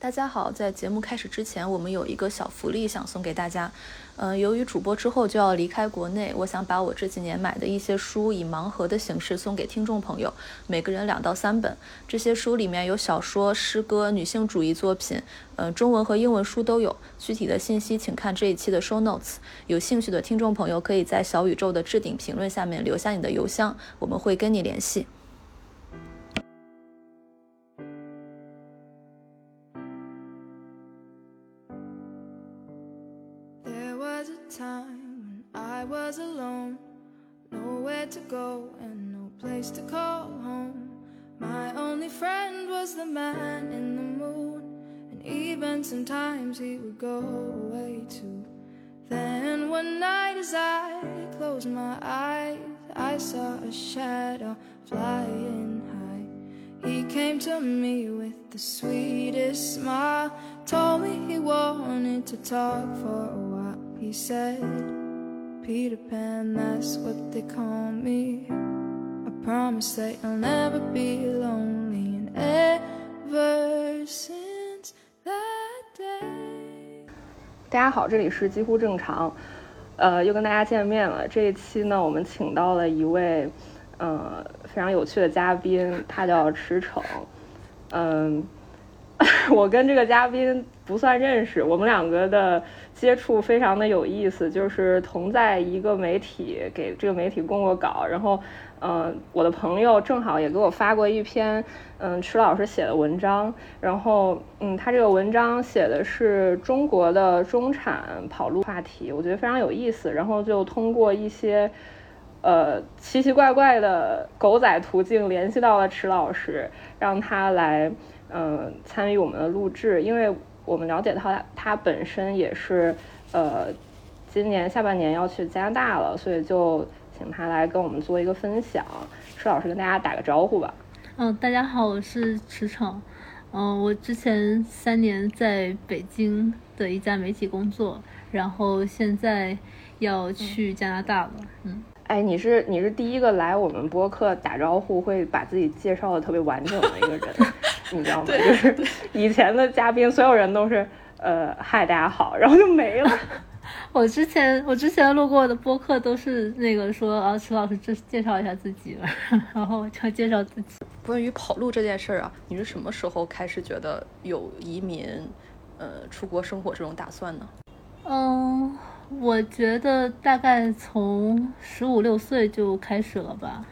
大家好，在节目开始之前，我们有一个小福利想送给大家。嗯，由于主播之后就要离开国内，我想把我这几年买的一些书以盲盒的形式送给听众朋友，每个人两到三本。这些书里面有小说、诗歌、女性主义作品，嗯，中文和英文书都有。具体的信息请看这一期的 show notes。有兴趣的听众朋友可以在小宇宙的置顶评论下面留下你的邮箱，我们会跟你联系。To go and no place to call home. My only friend was the man in the moon, and even sometimes he would go away too. Then one night as I closed my eyes, I saw a shadow flying high. He came to me with the sweetest smile, told me he wanted to talk for a while. He said, Peter Pan, that's what they call me. I promise that you'll never be lonely. And ever since that day. 大家好，这里是几乎正常，呃，又跟大家见面了。这一期呢，我们请到了一位，呃，非常有趣的嘉宾，他叫池骋。嗯，我跟这个嘉宾不算认识，我们两个的。接触非常的有意思，就是同在一个媒体给这个媒体供过稿，然后，嗯，我的朋友正好也给我发过一篇，嗯，池老师写的文章，然后，嗯，他这个文章写的是中国的中产跑路话题，我觉得非常有意思，然后就通过一些，呃，奇奇怪怪的狗仔途径联系到了池老师，让他来，嗯，参与我们的录制，因为。我们了解到他，他本身也是，呃，今年下半年要去加拿大了，所以就请他来跟我们做一个分享。施老师跟大家打个招呼吧。嗯，大家好，我是池骋。嗯，我之前三年在北京的一家媒体工作，然后现在要去加拿大了。嗯。哎，你是你是第一个来我们播客打招呼会把自己介绍的特别完整的一个人，你知道吗？就是以前的嘉宾，所有人都是呃嗨大家好，然后就没了。我之前我之前录过的播客都是那个说啊，池老师这介绍一下自己，然后就介绍自己。关于跑路这件事儿啊，你是什么时候开始觉得有移民呃出国生活这种打算呢？嗯。我觉得大概从十五六岁就开始了吧。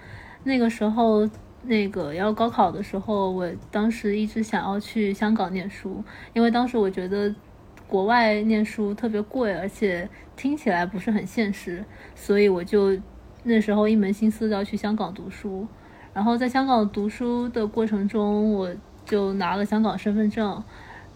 那个时候，那个要高考的时候，我当时一直想要去香港念书，因为当时我觉得国外念书特别贵，而且听起来不是很现实，所以我就那时候一门心思要去香港读书。然后在香港读书的过程中，我就拿了香港身份证，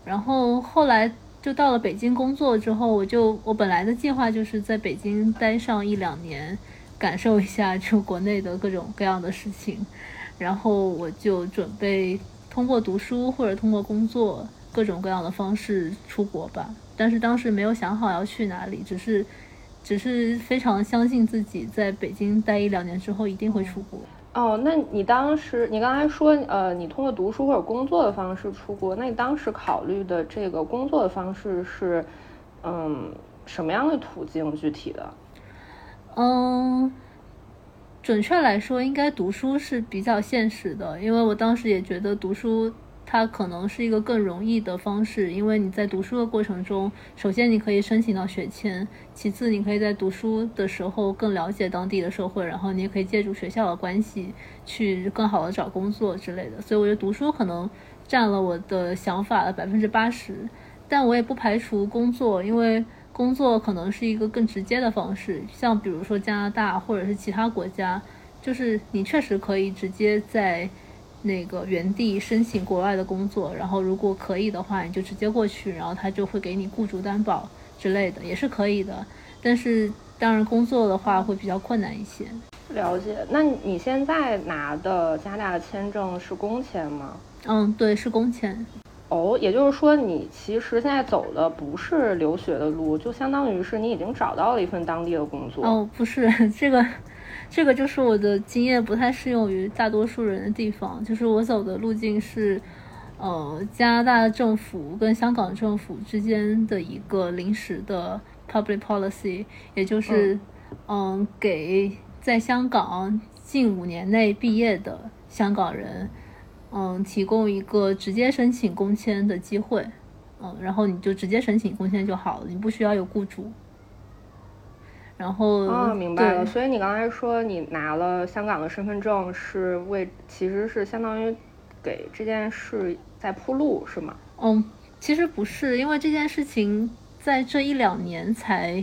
然后后来。就到了北京工作之后，我就我本来的计划就是在北京待上一两年，感受一下就国内的各种各样的事情，然后我就准备通过读书或者通过工作各种各样的方式出国吧。但是当时没有想好要去哪里，只是只是非常相信自己在北京待一两年之后一定会出国。哦，那你当时你刚才说，呃，你通过读书或者工作的方式出国，那你当时考虑的这个工作的方式是，嗯，什么样的途径？具体的？嗯，准确来说，应该读书是比较现实的，因为我当时也觉得读书。它可能是一个更容易的方式，因为你在读书的过程中，首先你可以申请到学签，其次你可以在读书的时候更了解当地的社会，然后你也可以借助学校的关系去更好的找工作之类的。所以我觉得读书可能占了我的想法的百分之八十，但我也不排除工作，因为工作可能是一个更直接的方式，像比如说加拿大或者是其他国家，就是你确实可以直接在。那个原地申请国外的工作，然后如果可以的话，你就直接过去，然后他就会给你雇主担保之类的，也是可以的。但是当然工作的话会比较困难一些。了解。那你现在拿的加拿大的签证是工签吗？嗯，对，是工签。哦，也就是说你其实现在走的不是留学的路，就相当于是你已经找到了一份当地的工作。哦，不是这个。这个就是我的经验不太适用于大多数人的地方，就是我走的路径是，呃，加拿大政府跟香港政府之间的一个临时的 public policy，也就是嗯，给在香港近五年内毕业的香港人，嗯，提供一个直接申请工签的机会。嗯，然后你就直接申请工签就好了，你不需要有雇主。然后哦，明白了。所以你刚才说你拿了香港的身份证，是为其实是相当于给这件事在铺路，是吗？嗯，其实不是，因为这件事情在这一两年才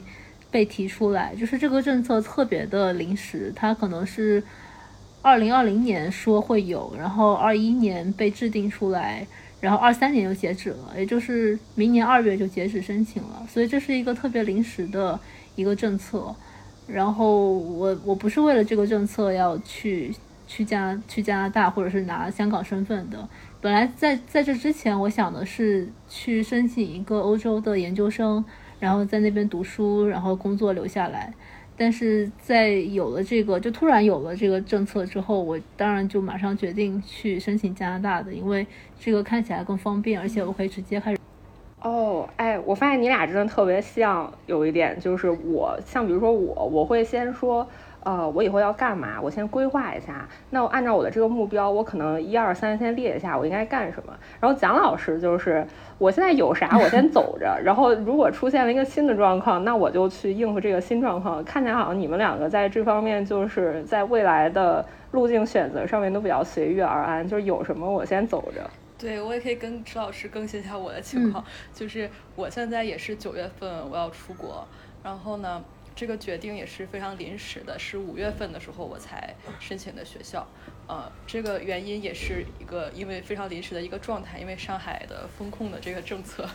被提出来，就是这个政策特别的临时，它可能是二零二零年说会有，然后二一年被制定出来。然后二三年就截止了，也就是明年二月就截止申请了，所以这是一个特别临时的一个政策。然后我我不是为了这个政策要去去加去加拿大或者是拿香港身份的，本来在在这之前我想的是去申请一个欧洲的研究生，然后在那边读书，然后工作留下来。但是在有了这个，就突然有了这个政策之后，我当然就马上决定去申请加拿大的，因为这个看起来更方便，而且我可以直接开始。哦，哎，我发现你俩真的特别像，有一点就是我，像比如说我，我会先说。呃，我以后要干嘛？我先规划一下。那我按照我的这个目标，我可能一二三先列一下，我应该干什么。然后蒋老师就是，我现在有啥，我先走着。然后如果出现了一个新的状况，那我就去应付这个新状况。看起来好像你们两个在这方面就是在未来的路径选择上面都比较随遇而安，就是有什么我先走着。对，我也可以跟池老师更新一下我的情况，就是我现在也是九月份我要出国，然后呢。这个决定也是非常临时的，是五月份的时候我才申请的学校，呃，这个原因也是一个因为非常临时的一个状态，因为上海的风控的这个政策，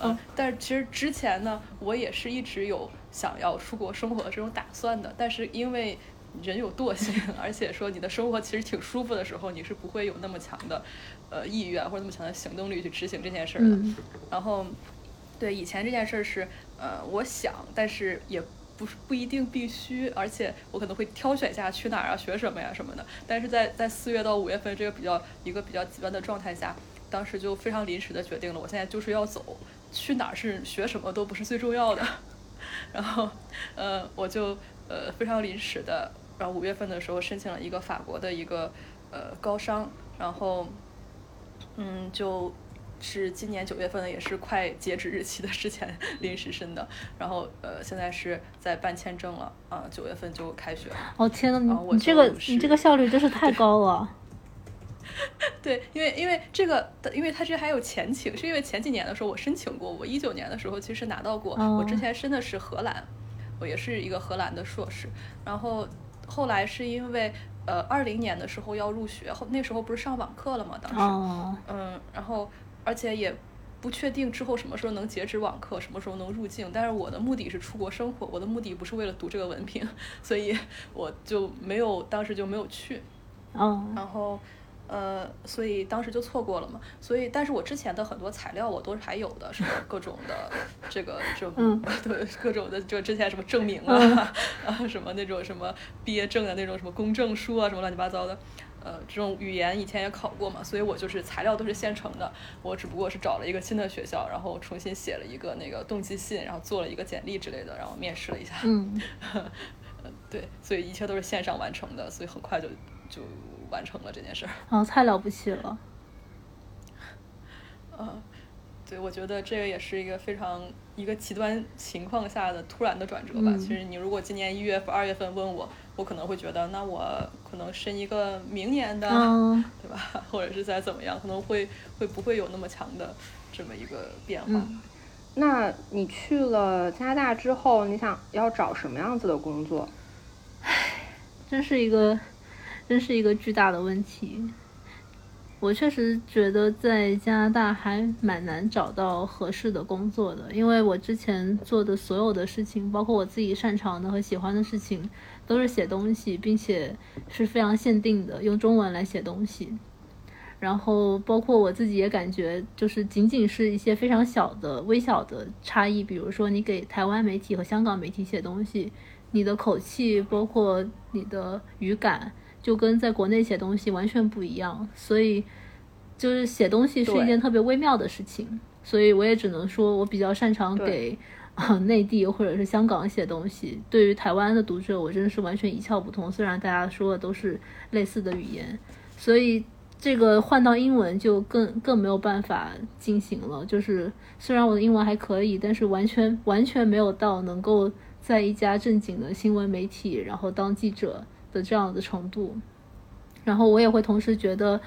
嗯，但是其实之前呢，我也是一直有想要出国生活的这种打算的，但是因为人有惰性，而且说你的生活其实挺舒服的时候，你是不会有那么强的呃意愿或者那么强的行动力去执行这件事儿的。然后，对以前这件事儿是呃我想，但是也。不是不一定必须，而且我可能会挑选一下去哪儿啊，学什么呀什么的。但是在在四月到五月份这个比较一个比较极端的状态下，当时就非常临时的决定了，我现在就是要走，去哪儿是学什么都不是最重要的。然后，呃，我就呃非常临时的，然后五月份的时候申请了一个法国的一个呃高商，然后，嗯就。是今年九月份的，也是快截止日期的之前临时申的，然后呃，现在是在办签证了啊，九月份就开学了。哦天呐，你你这个你这个效率真是太高了。对，因为因为这个，因为它这还有前情，是因为前几年的时候我申请过，我一九年的时候其实拿到过，我之前申的是荷兰，我也是一个荷兰的硕士，然后后来是因为呃二零年的时候要入学，后那时候不是上网课了吗？当时，嗯，然后。而且也不确定之后什么时候能截止网课，什么时候能入境。但是我的目的是出国生活，我的目的不是为了读这个文凭，所以我就没有当时就没有去。嗯。然后，呃，所以当时就错过了嘛。所以，但是我之前的很多材料我都是还有的，什么各种的这个这 对各种的就之前什么证明啊 啊什么那种什么毕业证啊那种什么公证书啊什么乱七八糟的。呃，这种语言以前也考过嘛，所以我就是材料都是现成的，我只不过是找了一个新的学校，然后重新写了一个那个动机信，然后做了一个简历之类的，然后面试了一下。嗯，对，所以一切都是线上完成的，所以很快就就完成了这件事儿。哦，太了不起了。嗯，对，我觉得这个也是一个非常一个极端情况下的突然的转折吧。其实你如果今年一月份、二月份问我。我可能会觉得，那我可能申一个明年的，对吧？或者是再怎么样，可能会会不会有那么强的这么一个变化？那你去了加拿大之后，你想要找什么样子的工作？唉，真是一个，真是一个巨大的问题。我确实觉得在加拿大还蛮难找到合适的工作的，因为我之前做的所有的事情，包括我自己擅长的和喜欢的事情。都是写东西，并且是非常限定的，用中文来写东西。然后包括我自己也感觉，就是仅仅是一些非常小的、微小的差异。比如说，你给台湾媒体和香港媒体写东西，你的口气，包括你的语感，就跟在国内写东西完全不一样。所以，就是写东西是一件特别微妙的事情，所以我也只能说我比较擅长给啊内地或者是香港写东西。对于台湾的读者，我真的是完全一窍不通。虽然大家说的都是类似的语言，所以这个换到英文就更更没有办法进行了。就是虽然我的英文还可以，但是完全完全没有到能够在一家正经的新闻媒体然后当记者的这样的程度。然后我也会同时觉得。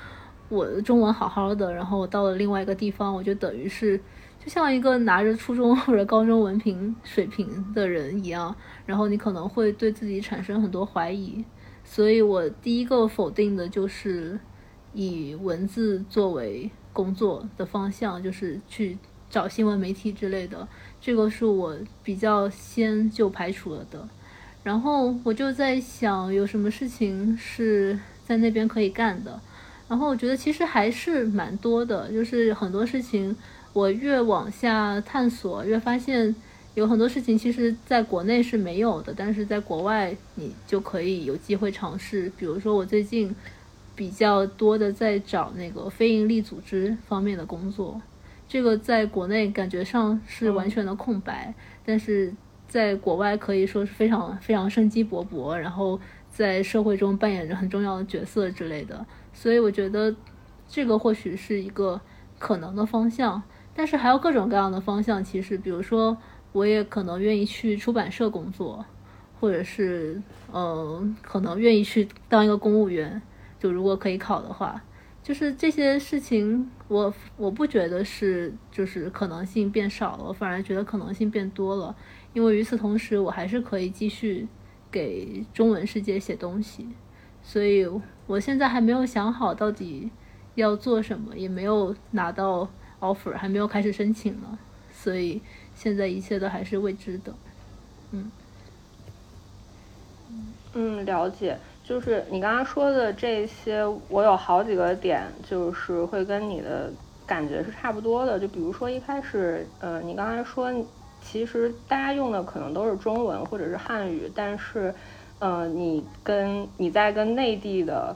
我的中文好好的，然后我到了另外一个地方，我就等于是就像一个拿着初中 或者高中文凭水平的人一样，然后你可能会对自己产生很多怀疑。所以我第一个否定的就是以文字作为工作的方向，就是去找新闻媒体之类的，这个是我比较先就排除了的。然后我就在想，有什么事情是在那边可以干的。然后我觉得其实还是蛮多的，就是很多事情，我越往下探索，越发现有很多事情其实在国内是没有的，但是在国外你就可以有机会尝试。比如说我最近比较多的在找那个非营利组织方面的工作，这个在国内感觉上是完全的空白，但是在国外可以说是非常非常生机勃勃，然后在社会中扮演着很重要的角色之类的。所以我觉得，这个或许是一个可能的方向，但是还有各种各样的方向。其实，比如说，我也可能愿意去出版社工作，或者是，嗯，可能愿意去当一个公务员。就如果可以考的话，就是这些事情，我我不觉得是就是可能性变少了，我反而觉得可能性变多了。因为与此同时，我还是可以继续给中文世界写东西，所以。我现在还没有想好到底要做什么，也没有拿到 offer，还没有开始申请呢，所以现在一切都还是未知的。嗯，嗯，了解。就是你刚刚说的这些，我有好几个点，就是会跟你的感觉是差不多的。就比如说一开始，呃，你刚才说，其实大家用的可能都是中文或者是汉语，但是。呃，你跟你在跟内地的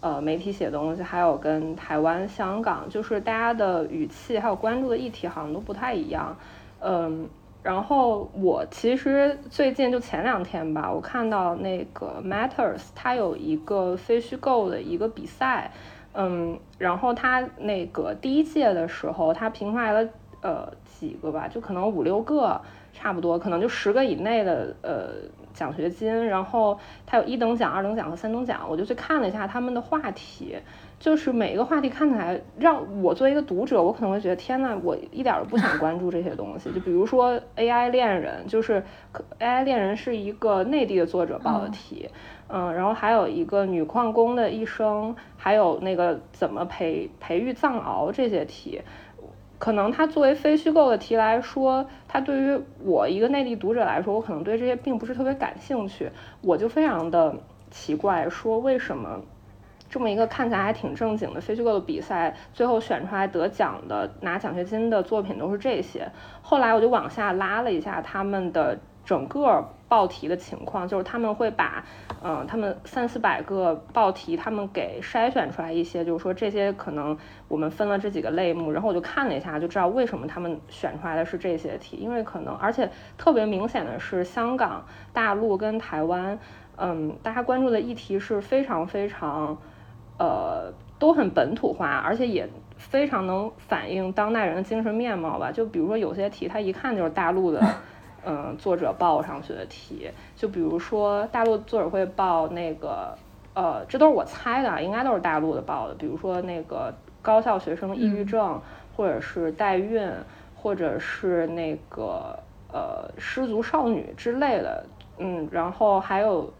呃媒体写东西，还有跟台湾、香港，就是大家的语气还有关注的议题好像都不太一样。嗯，然后我其实最近就前两天吧，我看到那个 Matters，它有一个非虚构的一个比赛，嗯，然后它那个第一届的时候，它评出来了呃几个吧，就可能五六个，差不多，可能就十个以内的呃。奖学金，然后它有一等奖、二等奖和三等奖，我就去看了一下他们的话题，就是每一个话题看起来让我作为一个读者，我可能会觉得天呐，我一点都不想关注这些东西。就比如说 AI 恋人，就是 AI 恋人是一个内地的作者报的题，嗯，然后还有一个女矿工的一生，还有那个怎么培培育藏獒这些题。可能它作为非虚构的题来说，它对于我一个内地读者来说，我可能对这些并不是特别感兴趣。我就非常的奇怪，说为什么这么一个看起来还挺正经的非虚构的比赛，最后选出来得奖的拿奖学金的作品都是这些。后来我就往下拉了一下他们的。整个报题的情况就是他们会把，嗯，他们三四百个报题，他们给筛选出来一些，就是说这些可能我们分了这几个类目，然后我就看了一下，就知道为什么他们选出来的是这些题，因为可能而且特别明显的是香港、大陆跟台湾，嗯，大家关注的议题是非常非常，呃，都很本土化，而且也非常能反映当代人的精神面貌吧。就比如说有些题，它一看就是大陆的。嗯，作者报上去的题，就比如说大陆作者会报那个，呃，这都是我猜的，应该都是大陆的报的。比如说那个高校学生抑郁症，或者是代孕，或者是那个呃失足少女之类的。嗯，然后还有，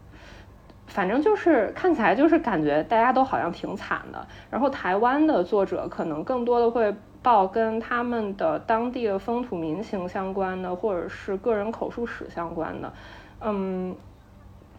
反正就是看起来就是感觉大家都好像挺惨的。然后台湾的作者可能更多的会。报跟他们的当地的风土民情相关的，或者是个人口述史相关的，嗯，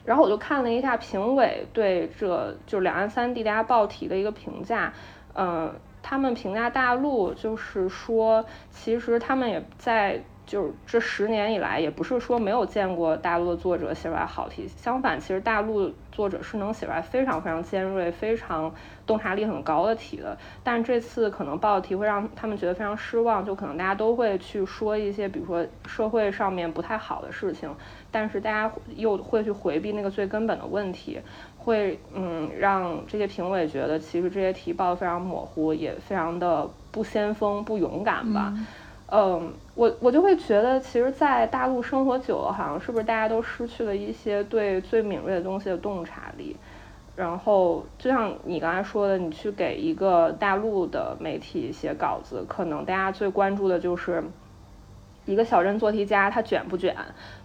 然后我就看了一下评委对这就两岸三地大家报题的一个评价，嗯，他们评价大陆就是说，其实他们也在就是这十年以来，也不是说没有见过大陆的作者写出来好题，相反，其实大陆作者是能写出来非常非常尖锐、非常洞察力很高的题的。但这次可能报的题会让他们觉得非常失望，就可能大家都会去说一些，比如说社会上面不太好的事情，但是大家又会去回避那个最根本的问题，会嗯让这些评委觉得其实这些题报的非常模糊，也非常的不先锋、不勇敢吧。嗯，嗯我我就会觉得，其实，在大陆生活久了，好像是不是大家都失去了一些对最敏锐的东西的洞察力？然后，就像你刚才说的，你去给一个大陆的媒体写稿子，可能大家最关注的就是一个小镇做题家他卷不卷，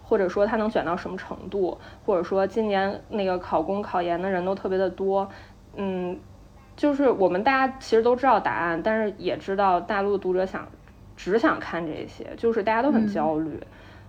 或者说他能卷到什么程度，或者说今年那个考公考研的人都特别的多。嗯，就是我们大家其实都知道答案，但是也知道大陆读者想。只想看这些，就是大家都很焦虑，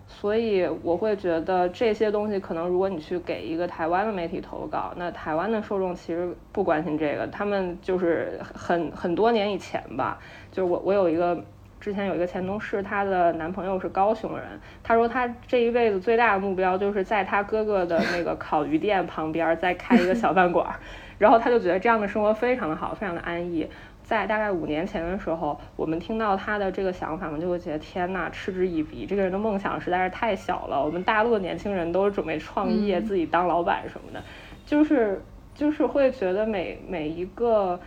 所以我会觉得这些东西可能，如果你去给一个台湾的媒体投稿，那台湾的受众其实不关心这个，他们就是很很多年以前吧，就是我我有一个之前有一个前同事，她的男朋友是高雄人，他说他这一辈子最大的目标就是在她哥哥的那个烤鱼店旁边再开一个小饭馆，然后他就觉得这样的生活非常的好，非常的安逸。在大概五年前的时候，我们听到他的这个想法，我们就会觉得天呐，嗤之以鼻。这个人的梦想实在是太小了。我们大陆的年轻人都是准备创业，自己当老板什么的，就是就是会觉得每每一个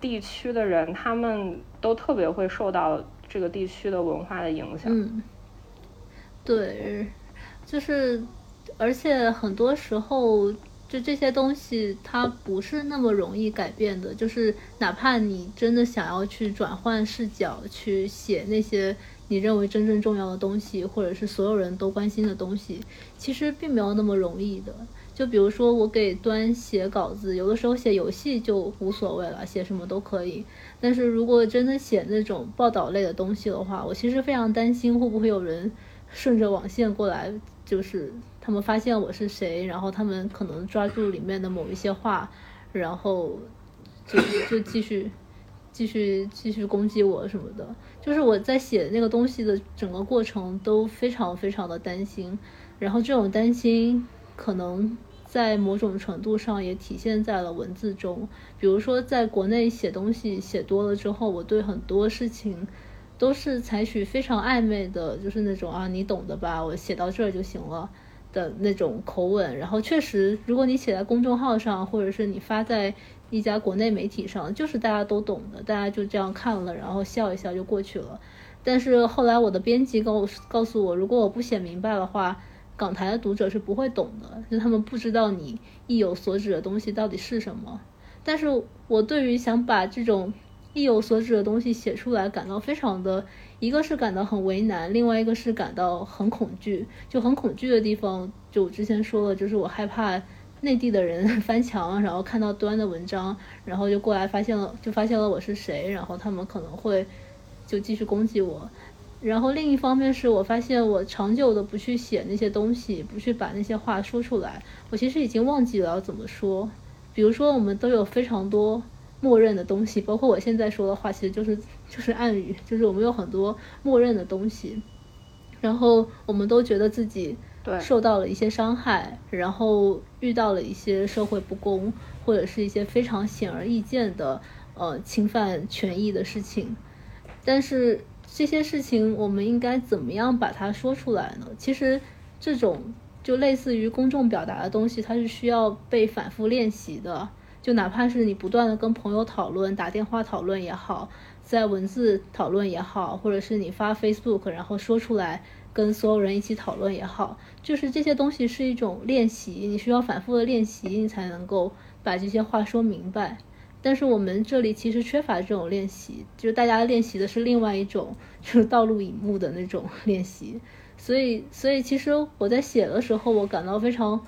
地区的人，他们都特别会受到这个地区的文化的影响。嗯，对，就是而且很多时候。就这些东西，它不是那么容易改变的。就是哪怕你真的想要去转换视角，去写那些你认为真正重要的东西，或者是所有人都关心的东西，其实并没有那么容易的。就比如说我给端写稿子，有的时候写游戏就无所谓了，写什么都可以。但是如果真的写那种报道类的东西的话，我其实非常担心会不会有人顺着网线过来，就是。他们发现我是谁，然后他们可能抓住里面的某一些话，然后就就继续继续继续攻击我什么的。就是我在写那个东西的整个过程都非常非常的担心，然后这种担心可能在某种程度上也体现在了文字中。比如说，在国内写东西写多了之后，我对很多事情都是采取非常暧昧的，就是那种啊，你懂的吧，我写到这儿就行了。的那种口吻，然后确实，如果你写在公众号上，或者是你发在一家国内媒体上，就是大家都懂的，大家就这样看了，然后笑一笑就过去了。但是后来我的编辑告告诉我，如果我不写明白的话，港台的读者是不会懂的，就他们不知道你意有所指的东西到底是什么。但是我对于想把这种意有所指的东西写出来，感到非常的。一个是感到很为难，另外一个是感到很恐惧。就很恐惧的地方，就我之前说了，就是我害怕内地的人翻墙，然后看到端的文章，然后就过来发现了，就发现了我是谁，然后他们可能会就继续攻击我。然后另一方面是我发现我长久的不去写那些东西，不去把那些话说出来，我其实已经忘记了要怎么说。比如说，我们都有非常多。默认的东西，包括我现在说的话，其实就是就是暗语，就是我们有很多默认的东西，然后我们都觉得自己受到了一些伤害，然后遇到了一些社会不公，或者是一些非常显而易见的呃侵犯权益的事情，但是这些事情我们应该怎么样把它说出来呢？其实这种就类似于公众表达的东西，它是需要被反复练习的。就哪怕是你不断的跟朋友讨论、打电话讨论也好，在文字讨论也好，或者是你发 Facebook 然后说出来跟所有人一起讨论也好，就是这些东西是一种练习，你需要反复的练习，你才能够把这些话说明白。但是我们这里其实缺乏这种练习，就是大家练习的是另外一种，就是道路引目的那种练习。所以，所以其实我在写的时候，我感到非常。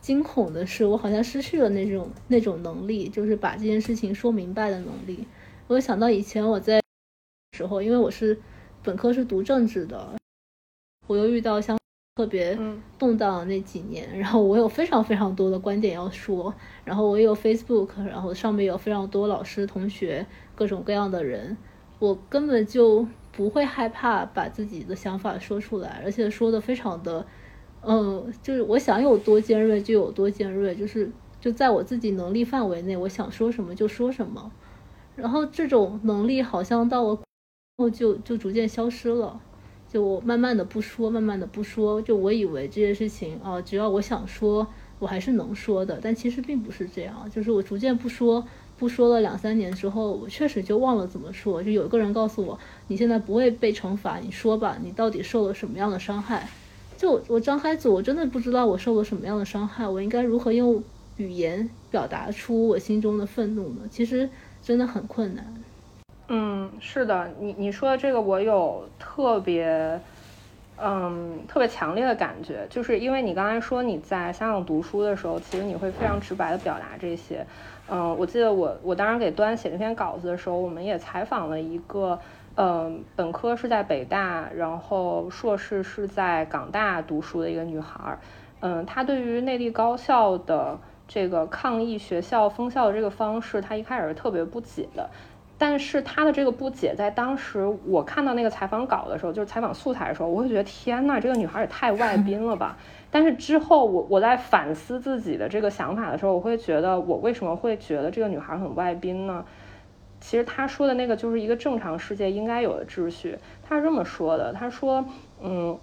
惊恐的是，我好像失去了那种那种能力，就是把这件事情说明白的能力。我想到以前我在时候，因为我是本科是读政治的，我又遇到像特别动荡的那几年，然后我有非常非常多的观点要说，然后我也有 Facebook，然后上面有非常多老师、同学，各种各样的人，我根本就。不会害怕把自己的想法说出来，而且说的非常的，嗯，就是我想有多尖锐就有多尖锐，就是就在我自己能力范围内，我想说什么就说什么。然后这种能力好像到我后就就逐渐消失了，就我慢慢的不说，慢慢的不说，就我以为这件事情啊，只要我想说，我还是能说的，但其实并不是这样，就是我逐渐不说。不说了两三年之后，我确实就忘了怎么说。就有一个人告诉我，你现在不会被惩罚，你说吧，你到底受了什么样的伤害？就我张开嘴，我真的不知道我受了什么样的伤害，我应该如何用语言表达出我心中的愤怒呢？其实真的很困难。嗯，是的，你你说的这个我有特别，嗯，特别强烈的感觉，就是因为你刚才说你在香港读书的时候，其实你会非常直白的表达这些。嗯，我记得我我当时给端写这篇稿子的时候，我们也采访了一个，嗯，本科是在北大，然后硕士是在港大读书的一个女孩儿，嗯，她对于内地高校的这个抗议学校封校的这个方式，他一开始是特别不解的，但是他的这个不解，在当时我看到那个采访稿的时候，就是采访素材的时候，我会觉得天呐，这个女孩也太外 宾了吧。但是之后，我我在反思自己的这个想法的时候，我会觉得我为什么会觉得这个女孩很外宾呢？其实他说的那个就是一个正常世界应该有的秩序。他是这么说的：“他说，嗯，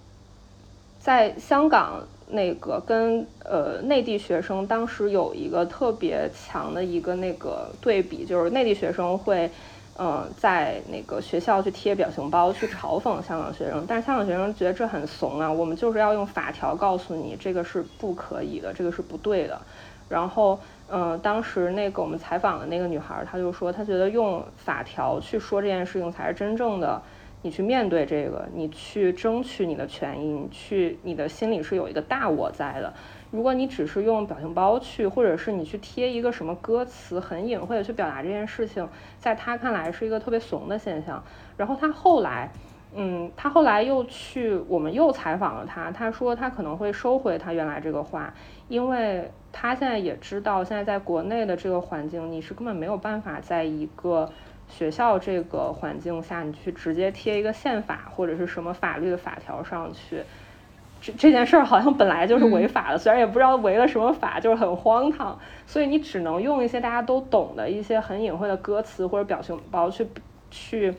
在香港那个跟呃内地学生当时有一个特别强的一个那个对比，就是内地学生会。”嗯，在那个学校去贴表情包，去嘲讽香港学生，但是香港学生觉得这很怂啊，我们就是要用法条告诉你，这个是不可以的，这个是不对的。然后，嗯，当时那个我们采访的那个女孩，她就说，她觉得用法条去说这件事情才是真正的，你去面对这个，你去争取你的权益，你去，你的心里是有一个大我在的。如果你只是用表情包去，或者是你去贴一个什么歌词，很隐晦的去表达这件事情，在他看来是一个特别怂的现象。然后他后来，嗯，他后来又去，我们又采访了他，他说他可能会收回他原来这个话，因为他现在也知道，现在在国内的这个环境，你是根本没有办法在一个学校这个环境下，你去直接贴一个宪法或者是什么法律的法条上去。这这件事儿好像本来就是违法的，虽然也不知道违了什么法，就是很荒唐。所以你只能用一些大家都懂的一些很隐晦的歌词或者表情包去去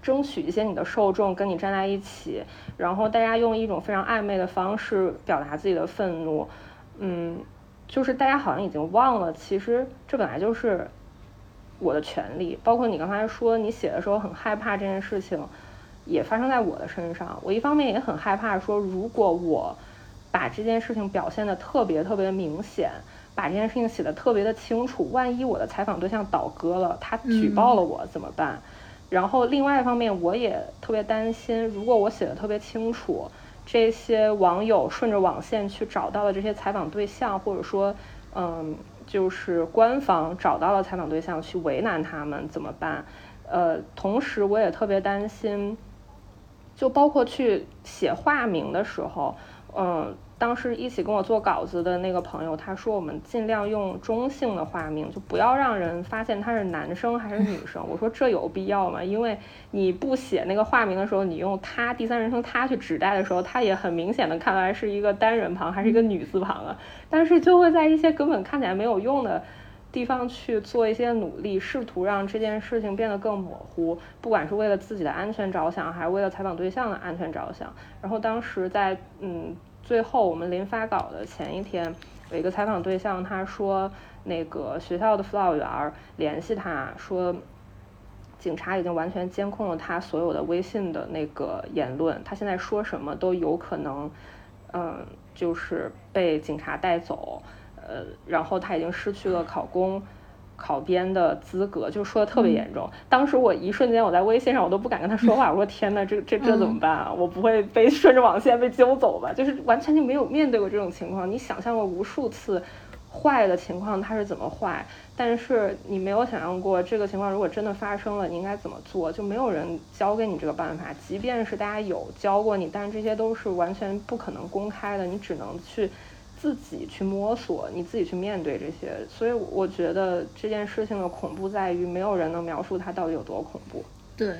争取一些你的受众跟你站在一起，然后大家用一种非常暧昧的方式表达自己的愤怒。嗯，就是大家好像已经忘了，其实这本来就是我的权利。包括你刚才说你写的时候很害怕这件事情。也发生在我的身上，我一方面也很害怕，说如果我把这件事情表现的特别特别明显，把这件事情写的特别的清楚，万一我的采访对象倒戈了，他举报了我怎么办？然后另外一方面，我也特别担心，如果我写的特别清楚，这些网友顺着网线去找到了这些采访对象，或者说，嗯，就是官方找到了采访对象去为难他们怎么办？呃，同时我也特别担心。就包括去写化名的时候，嗯，当时一起跟我做稿子的那个朋友，他说我们尽量用中性的化名，就不要让人发现他是男生还是女生。我说这有必要吗？因为你不写那个化名的时候，你用他第三人称他去指代的时候，他也很明显的看来是一个单人旁还是一个女字旁啊。但是就会在一些根本看起来没有用的。地方去做一些努力，试图让这件事情变得更模糊，不管是为了自己的安全着想，还是为了采访对象的安全着想。然后当时在嗯最后我们临发稿的前一天，有一个采访对象他说，那个学校的辅导员联系他说，警察已经完全监控了他所有的微信的那个言论，他现在说什么都有可能，嗯，就是被警察带走。呃，然后他已经失去了考公、考编的资格，就说的特别严重。当时我一瞬间，我在微信上我都不敢跟他说话。我说 天呐，这这这怎么办啊？我不会被 顺着网线被揪走吧？就是完全就没有面对过这种情况。你想象过无数次坏的情况它是怎么坏，但是你没有想象过这个情况如果真的发生了，你应该怎么做？就没有人教给你这个办法。即便是大家有教过你，但是这些都是完全不可能公开的，你只能去。自己去摸索，你自己去面对这些，所以我觉得这件事情的恐怖在于没有人能描述它到底有多恐怖。对，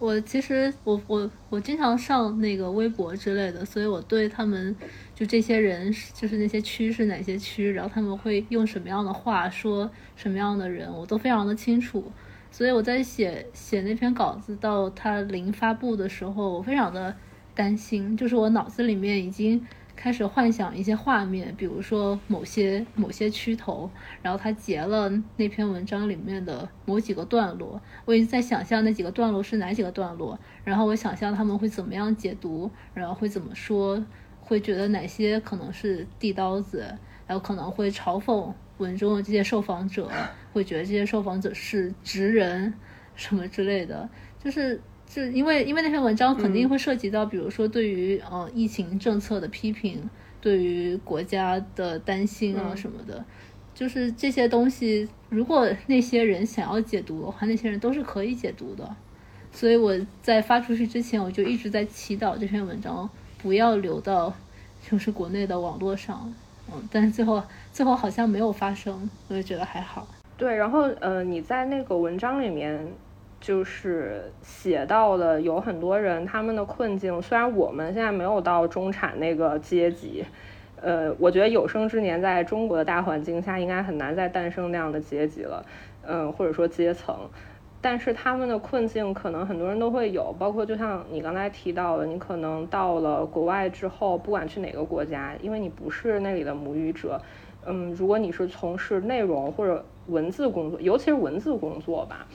我其实我我我经常上那个微博之类的，所以我对他们就这些人，就是那些区是哪些区，然后他们会用什么样的话说什么样的人，我都非常的清楚。所以我在写写那篇稿子到它临发布的时候，我非常的担心，就是我脑子里面已经。开始幻想一些画面，比如说某些某些区头，然后他截了那篇文章里面的某几个段落，我已经在想象那几个段落是哪几个段落，然后我想象他们会怎么样解读，然后会怎么说，会觉得哪些可能是递刀子，然后可能会嘲讽文中的这些受访者，会觉得这些受访者是直人什么之类的，就是。就因为因为那篇文章肯定会涉及到，比如说对于呃疫情政策的批评，对于国家的担心啊什么的，就是这些东西，如果那些人想要解读的话，那些人都是可以解读的。所以我在发出去之前，我就一直在祈祷这篇文章不要流到就是国内的网络上，嗯，但是最后最后好像没有发生，我就觉得还好。对，然后呃你在那个文章里面。就是写到了有很多人他们的困境，虽然我们现在没有到中产那个阶级，呃，我觉得有生之年在中国的大环境下应该很难再诞生那样的阶级了，嗯，或者说阶层，但是他们的困境可能很多人都会有，包括就像你刚才提到的，你可能到了国外之后，不管去哪个国家，因为你不是那里的母语者，嗯，如果你是从事内容或者文字工作，尤其是文字工作吧。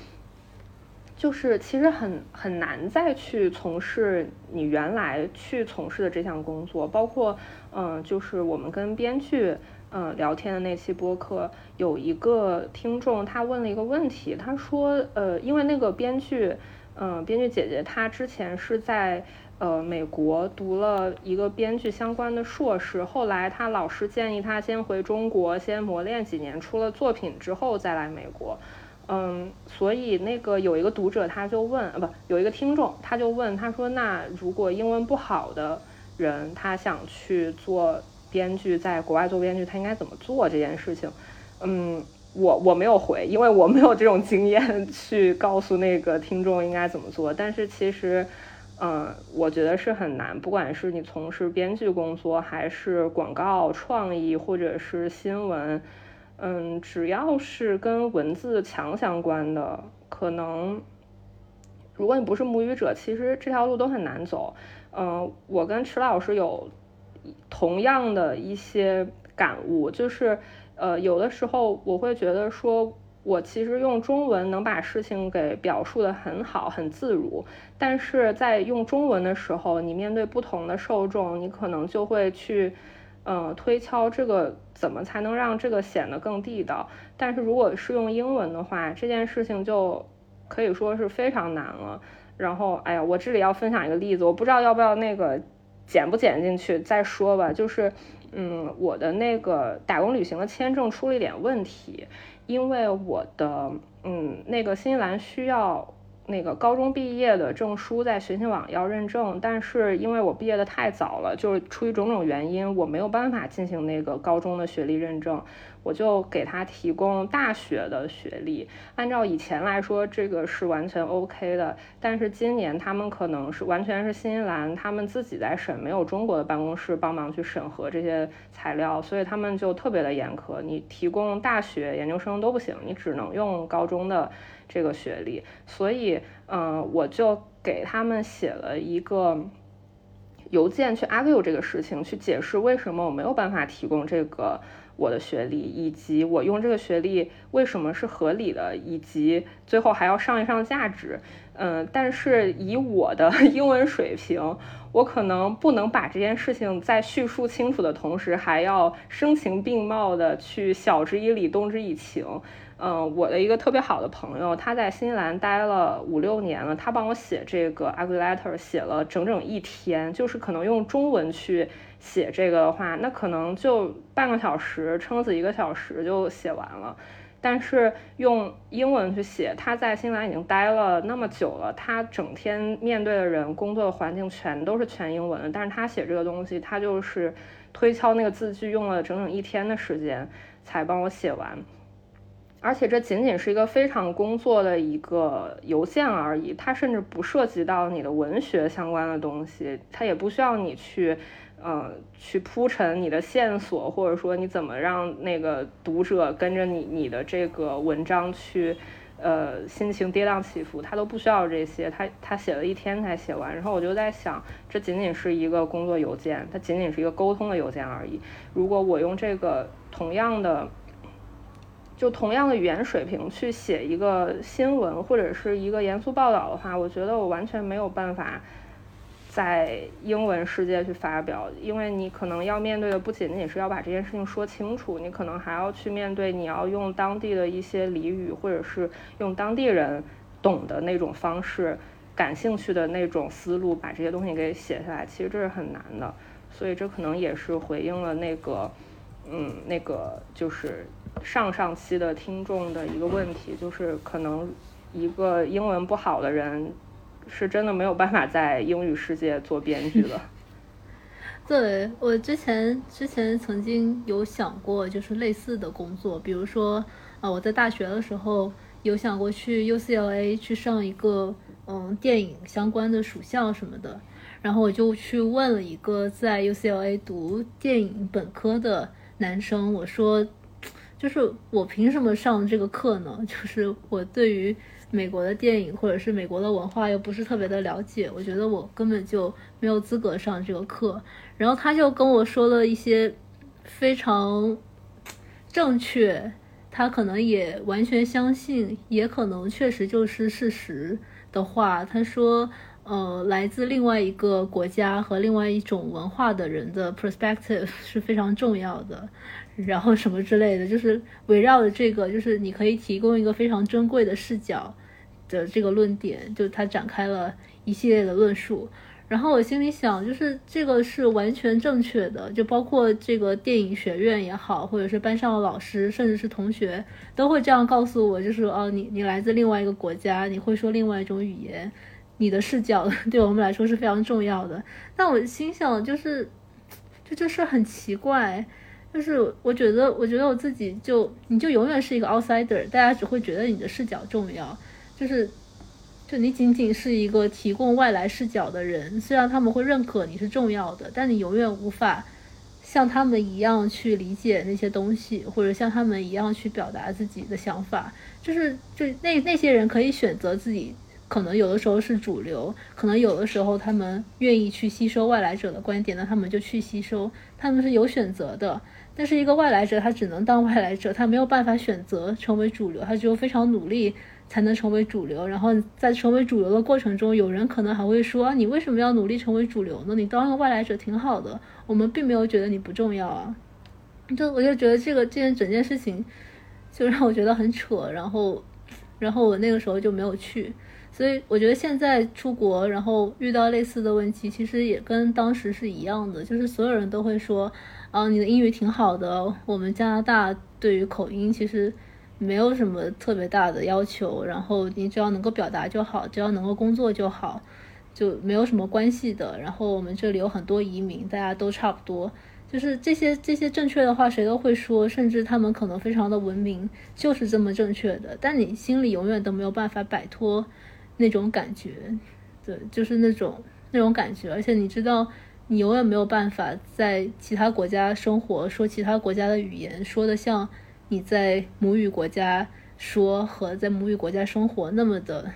就是其实很很难再去从事你原来去从事的这项工作，包括嗯，就是我们跟编剧嗯聊天的那期播客，有一个听众他问了一个问题，他说呃，因为那个编剧嗯编剧姐姐她之前是在呃美国读了一个编剧相关的硕士，后来他老师建议他先回中国先磨练几年，出了作品之后再来美国。嗯，所以那个有一个读者他就问，啊不，有一个听众他就问，他说，那如果英文不好的人他想去做编剧，在国外做编剧，他应该怎么做这件事情？嗯，我我没有回，因为我没有这种经验去告诉那个听众应该怎么做。但是其实，嗯，我觉得是很难，不管是你从事编剧工作，还是广告创意，或者是新闻。嗯，只要是跟文字强相关的，可能如果你不是母语者，其实这条路都很难走。嗯，我跟池老师有同样的一些感悟，就是呃，有的时候我会觉得说，我其实用中文能把事情给表述的很好，很自如，但是在用中文的时候，你面对不同的受众，你可能就会去。嗯，推敲这个怎么才能让这个显得更地道？但是如果是用英文的话，这件事情就可以说是非常难了。然后，哎呀，我这里要分享一个例子，我不知道要不要那个剪不剪进去再说吧。就是，嗯，我的那个打工旅行的签证出了一点问题，因为我的嗯那个新西兰需要。那个高中毕业的证书在学信网要认证，但是因为我毕业的太早了，就是出于种种原因，我没有办法进行那个高中的学历认证，我就给他提供大学的学历。按照以前来说，这个是完全 OK 的，但是今年他们可能是完全是新西兰他们自己在审，没有中国的办公室帮忙去审核这些材料，所以他们就特别的严苛，你提供大学、研究生都不行，你只能用高中的。这个学历，所以，嗯，我就给他们写了一个邮件去 argue 这个事情，去解释为什么我没有办法提供这个我的学历，以及我用这个学历为什么是合理的，以及最后还要上一上价值。嗯，但是以我的 英文水平，我可能不能把这件事情在叙述清楚的同时，还要声情并茂的去晓之以理，动之以情。嗯，我的一个特别好的朋友，他在新西兰待了五六年了。他帮我写这个 a g r e letter，写了整整一天。就是可能用中文去写这个的话，那可能就半个小时，撑死一个小时就写完了。但是用英文去写，他在新西兰已经待了那么久了，他整天面对的人、工作的环境全都是全英文的。但是他写这个东西，他就是推敲那个字句，用了整整一天的时间才帮我写完。而且这仅仅是一个非常工作的一个邮件而已，它甚至不涉及到你的文学相关的东西，它也不需要你去，呃，去铺陈你的线索，或者说你怎么让那个读者跟着你你的这个文章去，呃，心情跌宕起伏，他都不需要这些，他他写了一天才写完，然后我就在想，这仅仅是一个工作邮件，它仅仅是一个沟通的邮件而已。如果我用这个同样的。就同样的语言水平去写一个新闻或者是一个严肃报道的话，我觉得我完全没有办法在英文世界去发表，因为你可能要面对的不仅仅是要把这件事情说清楚，你可能还要去面对你要用当地的一些俚语，或者是用当地人懂的那种方式、感兴趣的那种思路把这些东西给写下来，其实这是很难的。所以这可能也是回应了那个，嗯，那个就是。上上期的听众的一个问题，就是可能一个英文不好的人，是真的没有办法在英语世界做编剧的。对我之前之前曾经有想过，就是类似的工作，比如说啊，我在大学的时候有想过去 UCLA 去上一个嗯电影相关的属相什么的，然后我就去问了一个在 UCLA 读电影本科的男生，我说。就是我凭什么上这个课呢？就是我对于美国的电影或者是美国的文化又不是特别的了解，我觉得我根本就没有资格上这个课。然后他就跟我说了一些非常正确，他可能也完全相信，也可能确实就是事实的话。他说，呃，来自另外一个国家和另外一种文化的人的 perspective 是非常重要的。然后什么之类的，就是围绕着这个，就是你可以提供一个非常珍贵的视角的这个论点，就他展开了一系列的论述。然后我心里想，就是这个是完全正确的，就包括这个电影学院也好，或者是班上的老师，甚至是同学，都会这样告诉我，就是哦，你你来自另外一个国家，你会说另外一种语言，你的视角 对我们来说是非常重要的。但我心想，就是就这就是很奇怪。就是我觉得，我觉得我自己就你就永远是一个 outsider，大家只会觉得你的视角重要。就是，就你仅仅是一个提供外来视角的人，虽然他们会认可你是重要的，但你永远无法像他们一样去理解那些东西，或者像他们一样去表达自己的想法。就是，就那那些人可以选择自己，可能有的时候是主流，可能有的时候他们愿意去吸收外来者的观点，那他们就去吸收，他们是有选择的。但是一个外来者，他只能当外来者，他没有办法选择成为主流，他只有非常努力才能成为主流。然后在成为主流的过程中，有人可能还会说：“你为什么要努力成为主流呢？你当个外来者挺好的，我们并没有觉得你不重要啊。”就我就觉得这个这件整件事情就让我觉得很扯。然后，然后我那个时候就没有去。所以我觉得现在出国，然后遇到类似的问题，其实也跟当时是一样的，就是所有人都会说。啊，你的英语挺好的。我们加拿大对于口音其实没有什么特别大的要求，然后你只要能够表达就好，只要能够工作就好，就没有什么关系的。然后我们这里有很多移民，大家都差不多，就是这些这些正确的话谁都会说，甚至他们可能非常的文明，就是这么正确的。但你心里永远都没有办法摆脱那种感觉，对，就是那种那种感觉，而且你知道。你永远没有办法在其他国家生活，说其他国家的语言，说的像你在母语国家说和在母语国家生活那么的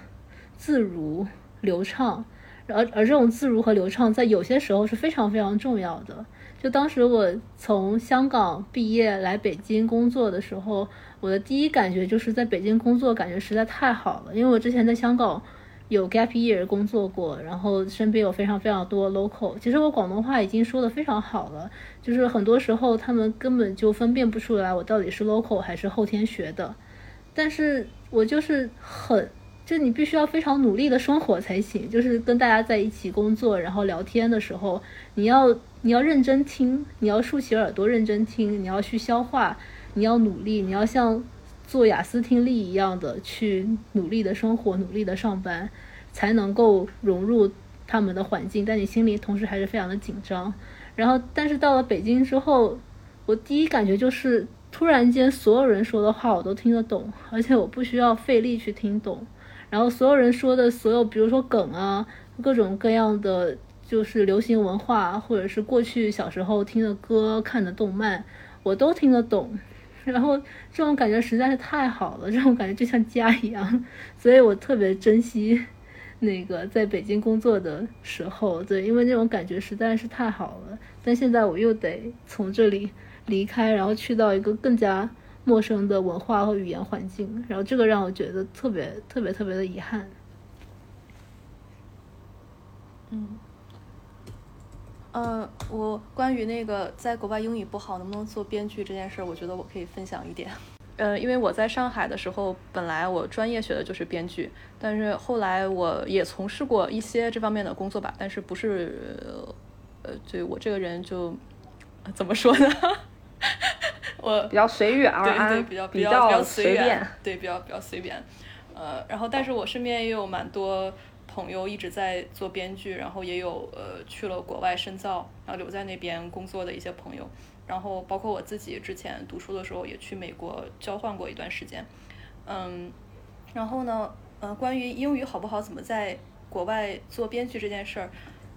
自如流畅。而而这种自如和流畅，在有些时候是非常非常重要的。就当时我从香港毕业来北京工作的时候，我的第一感觉就是在北京工作感觉实在太好了，因为我之前在香港。有 gap year 工作过，然后身边有非常非常多 local。其实我广东话已经说的非常好了，就是很多时候他们根本就分辨不出来我到底是 local 还是后天学的。但是我就是很，就你必须要非常努力的生活才行。就是跟大家在一起工作，然后聊天的时候，你要你要认真听，你要竖起耳朵认真听，你要去消化，你要努力，你要像。做雅思听力一样的去努力的生活，努力的上班，才能够融入他们的环境。但你心里同时还是非常的紧张。然后，但是到了北京之后，我第一感觉就是突然间所有人说的话我都听得懂，而且我不需要费力去听懂。然后所有人说的所有，比如说梗啊，各种各样的就是流行文化，或者是过去小时候听的歌、看的动漫，我都听得懂。然后这种感觉实在是太好了，这种感觉就像家一样，所以我特别珍惜那个在北京工作的时候，对，因为那种感觉实在是太好了。但现在我又得从这里离开，然后去到一个更加陌生的文化和语言环境，然后这个让我觉得特别特别特别的遗憾。嗯，呃，我关于那个在国外英语不好能不能做编剧这件事儿，我觉得我可以分享一点。呃，因为我在上海的时候，本来我专业学的就是编剧，但是后来我也从事过一些这方面的工作吧，但是不是，呃，对我这个人就怎么说呢？我比较随遇而安，对对，比较比较随便，对，比较比较随便。呃，然后但是我身边也有蛮多朋友一直在做编剧，然后也有呃去了国外深造，然后留在那边工作的一些朋友。然后包括我自己之前读书的时候也去美国交换过一段时间，嗯，然后呢，呃，关于英语好不好，怎么在国外做编剧这件事儿，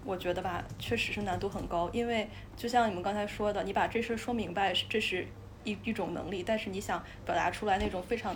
我觉得吧，确实是难度很高，因为就像你们刚才说的，你把这事儿说明白，这是一一种能力，但是你想表达出来那种非常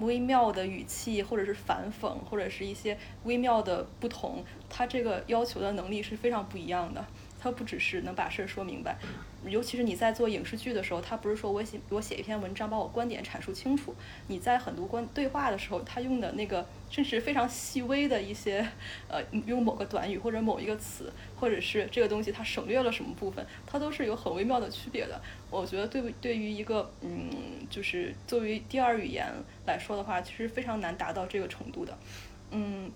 微妙的语气，或者是反讽，或者是一些微妙的不同，它这个要求的能力是非常不一样的。它不只是能把事儿说明白，尤其是你在做影视剧的时候，它不是说我写我写一篇文章把我观点阐述清楚。你在很多观对话的时候，他用的那个甚至非常细微的一些，呃，用某个短语或者某一个词，或者是这个东西它省略了什么部分，它都是有很微妙的区别的。我觉得对对于一个嗯，就是作为第二语言来说的话，其实非常难达到这个程度的，嗯。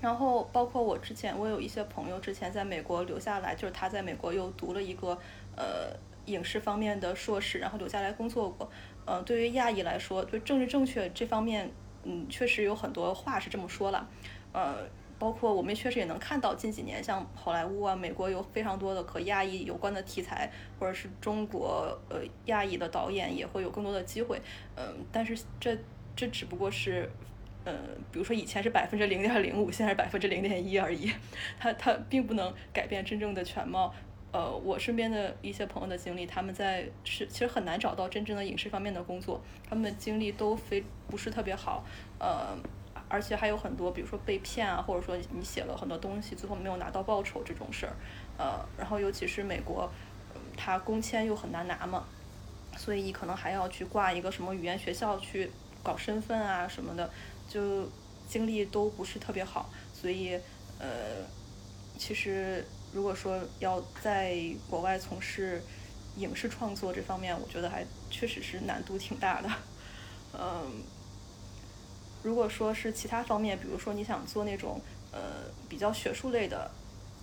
然后包括我之前，我有一些朋友之前在美国留下来，就是他在美国又读了一个呃影视方面的硕士，然后留下来工作过。呃，对于亚裔来说，对政治正确这方面，嗯，确实有很多话是这么说了。呃，包括我们确实也能看到近几年像好莱坞啊，美国有非常多的和亚裔有关的题材，或者是中国呃亚裔的导演也会有更多的机会。嗯，但是这这只不过是。呃，比如说以前是百分之零点零五，现在是百分之零点一而已，它它并不能改变真正的全貌。呃，我身边的一些朋友的经历，他们在是其实很难找到真正的影视方面的工作，他们的经历都非不是特别好。呃，而且还有很多，比如说被骗啊，或者说你写了很多东西，最后没有拿到报酬这种事儿。呃，然后尤其是美国，它工签又很难拿嘛，所以你可能还要去挂一个什么语言学校去搞身份啊什么的。就经历都不是特别好，所以呃，其实如果说要在国外从事影视创作这方面，我觉得还确实是难度挺大的。嗯，如果说是其他方面，比如说你想做那种呃比较学术类的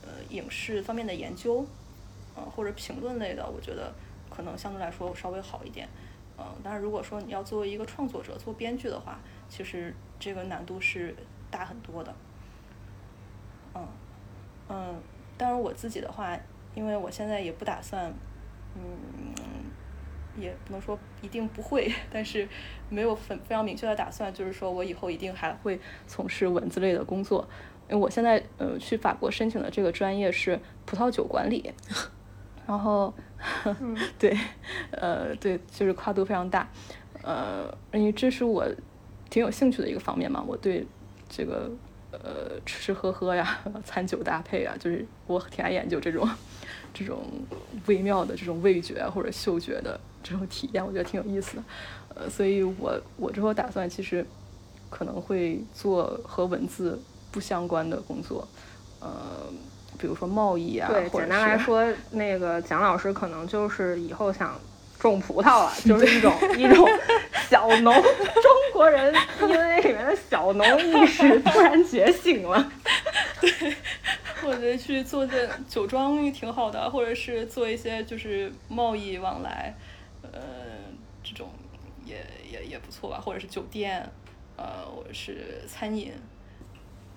呃影视方面的研究，呃或者评论类的，我觉得可能相对来说稍微好一点。嗯，但是如果说你要作为一个创作者做编剧的话，其实。这个难度是大很多的，嗯嗯，当然我自己的话，因为我现在也不打算，嗯，也不能说一定不会，但是没有很非常明确的打算，就是说我以后一定还会从事文字类的工作，因为我现在呃去法国申请的这个专业是葡萄酒管理，然后，对，呃对，就是跨度非常大，呃，因为这是我。挺有兴趣的一个方面嘛，我对这个呃吃吃喝喝呀、餐酒搭配啊，就是我挺爱研究这种这种微妙的这种味觉或者嗅觉的这种体验，我觉得挺有意思的。呃，所以我我之后打算其实可能会做和文字不相关的工作，呃，比如说贸易啊，对，简单来说，那个蒋老师可能就是以后想。种葡萄了，就是一种一种小农，中国人 DNA 里面的小农意识突然觉醒了。对，或者去做这酒庄也挺好的，或者是做一些就是贸易往来，呃，这种也也也不错吧，或者是酒店，呃，或者是餐饮，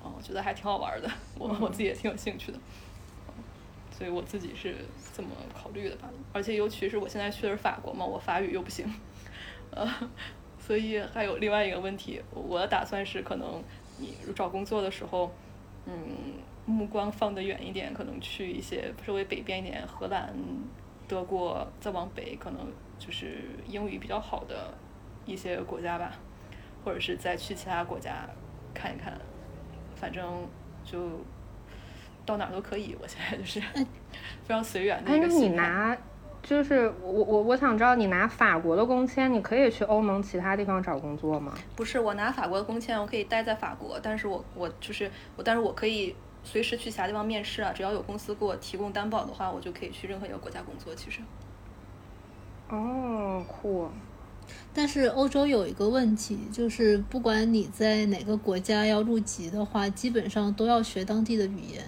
哦，我觉得还挺好玩的，我我自己也挺有兴趣的。所以我自己是这么考虑的吧，而且尤其是我现在去的是法国嘛，我法语又不行，呃，所以还有另外一个问题，我的打算是可能你找工作的时候，嗯，目光放得远一点，可能去一些稍微北边一点，荷兰、德国，再往北可能就是英语比较好的一些国家吧，或者是再去其他国家看一看，反正就到哪儿都可以。我现在就是 非常随缘的一个心态。拿，就是我我我想知道，你拿法国的工签，你可以去欧盟其他地方找工作吗？不是我拿法国的工签，我可以待在法国，但是我我就是我，但是我可以随时去其他地方面试啊，只要有公司给我提供担保的话，我就可以去任何一个国家工作。其实，哦，酷。但是欧洲有一个问题，就是不管你在哪个国家要入籍的话，基本上都要学当地的语言。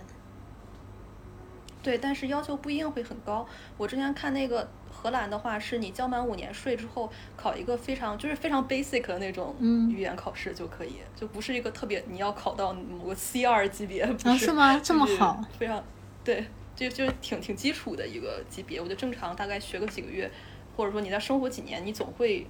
对，但是要求不一定会很高。我之前看那个荷兰的话，是你交满五年税之后，考一个非常就是非常 basic 的那种嗯语言考试就可以，就不是一个特别你要考到某个 C 二级别，不啊是是吗这么好非常对，就就是挺挺基础的一个级别。我觉得正常大概学个几个月，或者说你在生活几年，你总会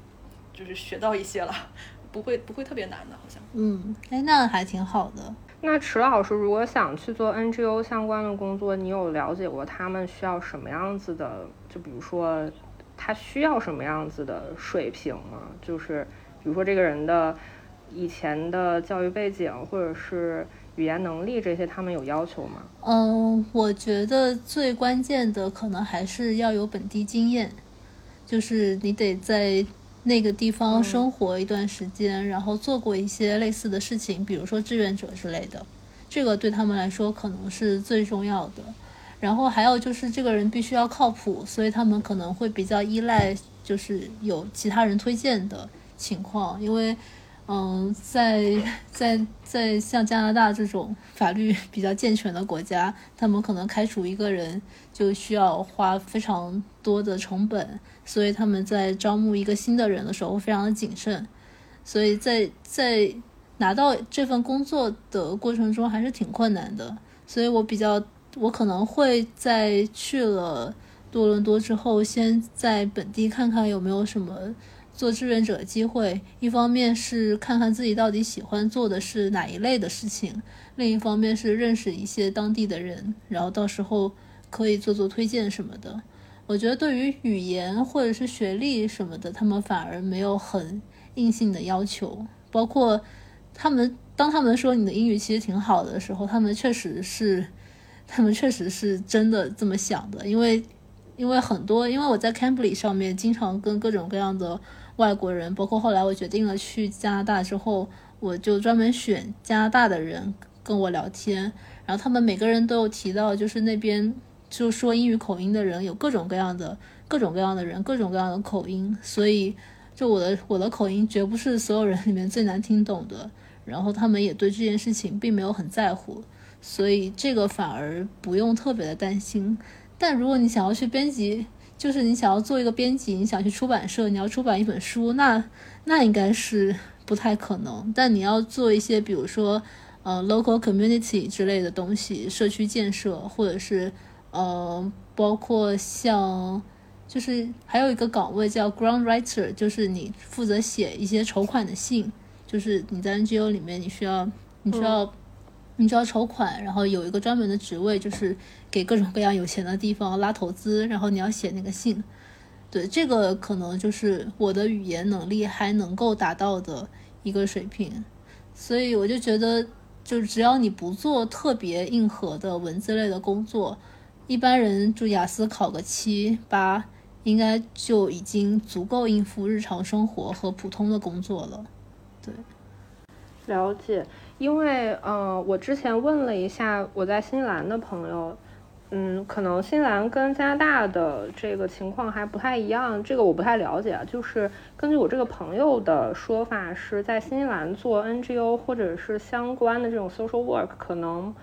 就是学到一些了，不会不会特别难的，好像。嗯，哎，那还挺好的。那池老师如果想去做 NGO 相关的工作，你有了解过他们需要什么样子的？就比如说，他需要什么样子的水平吗？就是比如说这个人的以前的教育背景，或者是语言能力这些，他们有要求吗？嗯，我觉得最关键的可能还是要有本地经验，就是你得在那个地方生活一段时间，然后做过一些类似的事情，比如说志愿者之类的，这个对他们来说可能是最重要的。然后还有就是这个人必须要靠谱，所以他们可能会比较依赖就是有其他人推荐的情况，因为嗯，在在在像加拿大这种法律比较健全的国家，他们可能开除一个人就需要花非常多的成本，所以他们在招募一个新的人的时候非常的谨慎，所以在在拿到这份工作的过程中还是挺困难的，所以我比较我可能会在去了多伦多之后，先在本地看看有没有什么做志愿者机会。一方面是看看自己到底喜欢做的是哪一类的事情，另一方面是认识一些当地的人，然后到时候可以做做推荐什么的。我觉得对于语言或者是学历什么的，他们反而没有很硬性的要求，包括他们当他们说你的英语其实挺好的时候，他们确实是。他们确实是真的这么想的，因为因为很多，因为我在 Cambly 上面经常跟各种各样的外国人，包括后来我决定了去加拿大之后，我就专门选加拿大的人跟我聊天，然后他们每个人都有提到，就是那边就说英语口音的人有各种各样的各种各样的人，各种各样的口音，所以就我的我的口音绝不是所有人里面最难听懂的，然后他们也对这件事情并没有很在乎。所以这个反而不用特别的担心。但如果你想要去编辑，就是你想要做一个编辑，你想去出版社，你要出版一本书，那那应该是不太可能。但你要做一些，比如说呃 local community 之类的东西，社区建设，或者是呃包括像就是还有一个岗位叫 ground writer，就是你负责写一些筹款的信，就是你在 NGO 里面你需要你需要。你就要筹款，然后有一个专门的职位，就是给各种各样有钱的地方拉投资，然后你要写那个信。对，这个可能就是我的语言能力还能够达到的一个水平。所以我就觉得，就只要你不做特别硬核的文字类的工作，一般人就雅思考个七八，应该就已经足够应付日常生活和普通的工作了。对，了解。因为，嗯、我之前问了一下我在新西兰的朋友，嗯，可能新西兰跟加拿大的这个情况还不太一样，这个我不太了解。就是根据我这个朋友的说法，是在新西兰做 NGO 或者是相关的这种 social work 可能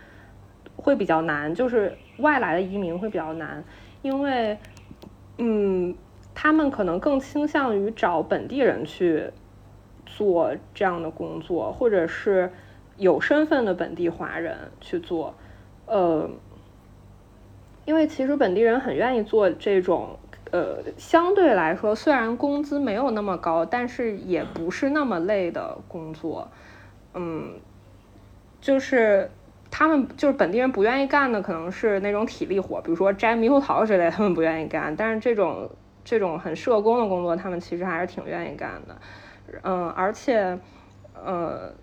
会比较难，就是外来的移民会比较难，因为，嗯，他们可能更倾向于找本地人去做这样的工作，或者是。有身份的本地华人去做，呃，因为其实本地人很愿意做这种呃，相对来说，虽然工资没有那么高，但是也不是那么累的工作。嗯，就是他们就是本地人不愿意干的，可能是那种体力活，比如说摘猕猴桃之类，他们不愿意干。但是这种这种很社工的工作，他们其实还是挺愿意干的。嗯，而且，呃，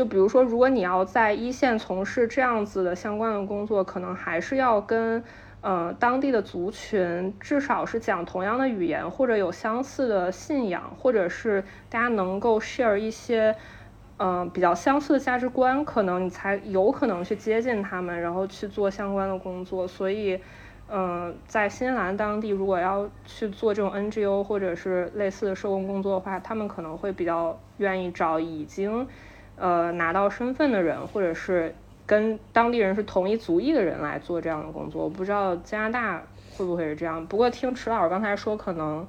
就比如说，如果你要在一线从事这样子的相关的工作，可能还是要跟。呃，当地的族群至少是讲同样的语言，或者有相似的信仰，或者是大家能够 share 一些，嗯，比较相似的价值观，可能你才有可能去接近他们，然后去做相关的工作。所以，嗯，在新西兰当地，如果要去做这种 NGO 或者是类似的社工工作的话，他们可能会比较愿意找已经，呃，拿到身份的人，或者是。跟当地人是同一族裔的人来做这样的工作，我不知道加拿大会不会是这样。不过听池老师刚才说，可能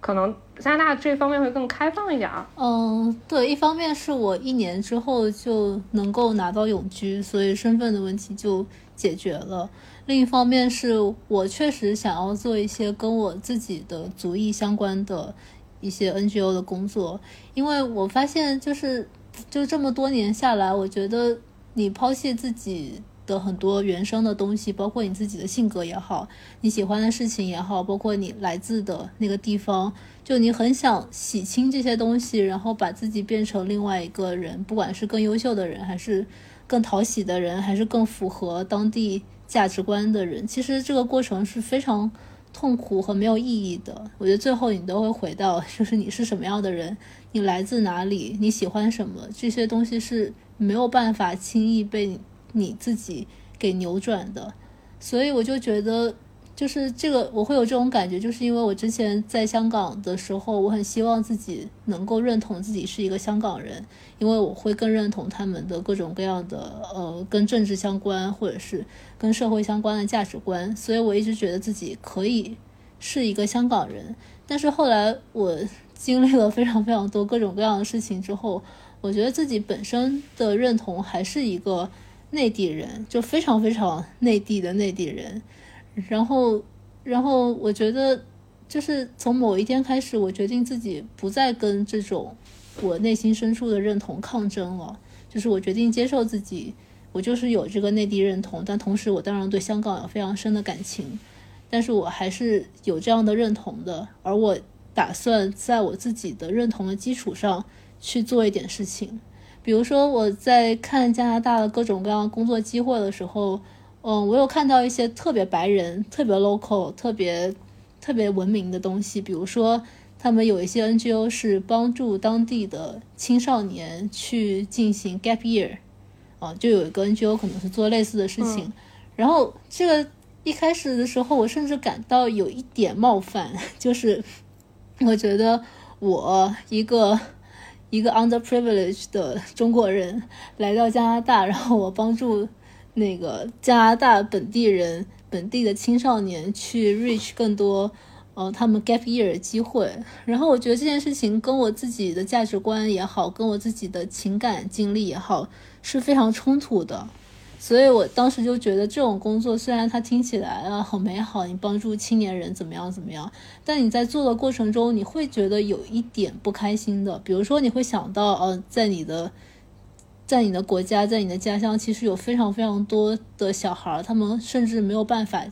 可能加拿大这方面会更开放一点儿。嗯，对，一方面是我一年之后就能够拿到永居，所以身份的问题就解决了。另一方面是我确实想要做一些跟我自己的族裔相关的一些 NGO 的工作，因为我发现就是就这么多年下来，我觉得。你抛弃自己的很多原生的东西，包括你自己的性格也好，你喜欢的事情也好，包括你来自的那个地方，就你很想洗清这些东西，然后把自己变成另外一个人，不管是更优秀的人，还是更讨喜的人，还是更符合当地价值观的人，其实这个过程是非常痛苦和没有意义的。我觉得最后你都会回到，就是你是什么样的人，你来自哪里，你喜欢什么，这些东西是。没有办法轻易被你自己给扭转的，所以我就觉得，就是这个我会有这种感觉，就是因为我之前在香港的时候，我很希望自己能够认同自己是一个香港人，因为我会更认同他们的各种各样的呃跟政治相关或者是跟社会相关的价值观，所以我一直觉得自己可以是一个香港人。但是后来我经历了非常非常多各种各样的事情之后。我觉得自己本身的认同还是一个内地人，就非常非常内地的内地人。然后，然后我觉得，就是从某一天开始，我决定自己不再跟这种我内心深处的认同抗争了。就是我决定接受自己，我就是有这个内地认同，但同时我当然对香港有非常深的感情，但是我还是有这样的认同的。而我打算在我自己的认同的基础上。去做一点事情，比如说我在看加拿大的各种各样工作机会的时候，嗯，我有看到一些特别白人、特别 local、特别特别文明的东西。比如说，他们有一些 NGO 是帮助当地的青少年去进行 gap year，啊，就有一个 NGO 可能是做类似的事情。然后这个一开始的时候，我甚至感到有一点冒犯，就是我觉得我一个。一个 underprivileged 的中国人来到加拿大，然后我帮助那个加拿大本地人、本地的青少年去 reach 更多呃他们 gap year 的机会。然后我觉得这件事情跟我自己的价值观也好，跟我自己的情感经历也好，是非常冲突的。所以我当时就觉得这种工作虽然它听起来啊很美好，你帮助青年人怎么样怎么样，但你在做的过程中，你会觉得有一点不开心的。比如说，你会想到，呃，在你的，在你的国家，在你的家乡，其实有非常非常多的小孩，他们甚至没有办法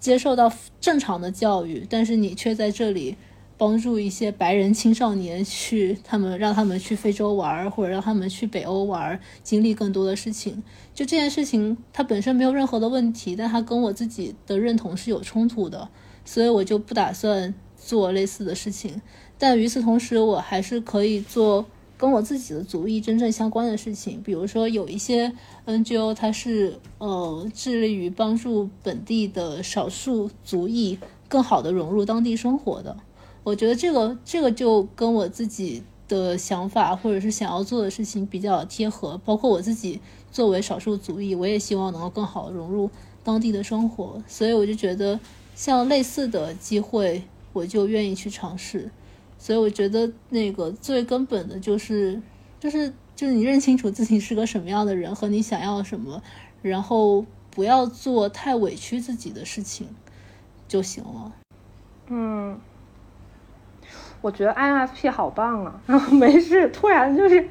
接受到正常的教育，但是你却在这里。帮助一些白人青少年去，他们让他们去非洲玩，或者让他们去北欧玩，经历更多的事情。就这件事情，它本身没有任何的问题，但它跟我自己的认同是有冲突的，所以我就不打算做类似的事情。但与此同时，我还是可以做跟我自己的族裔真正相关的事情。比如说，有一些 NGO，它是呃致力于帮助本地的少数族裔更好的融入当地生活的。我觉得这个这个就跟我自己的想法或者是想要做的事情比较贴合，包括我自己作为少数族裔，我也希望能够更好融入当地的生活，所以我就觉得像类似的机会，我就愿意去尝试。所以我觉得那个最根本的就是就是就是你认清楚自己是个什么样的人和你想要什么，然后不要做太委屈自己的事情就行了。嗯。我觉得 INFP 好棒啊！没事，突然就是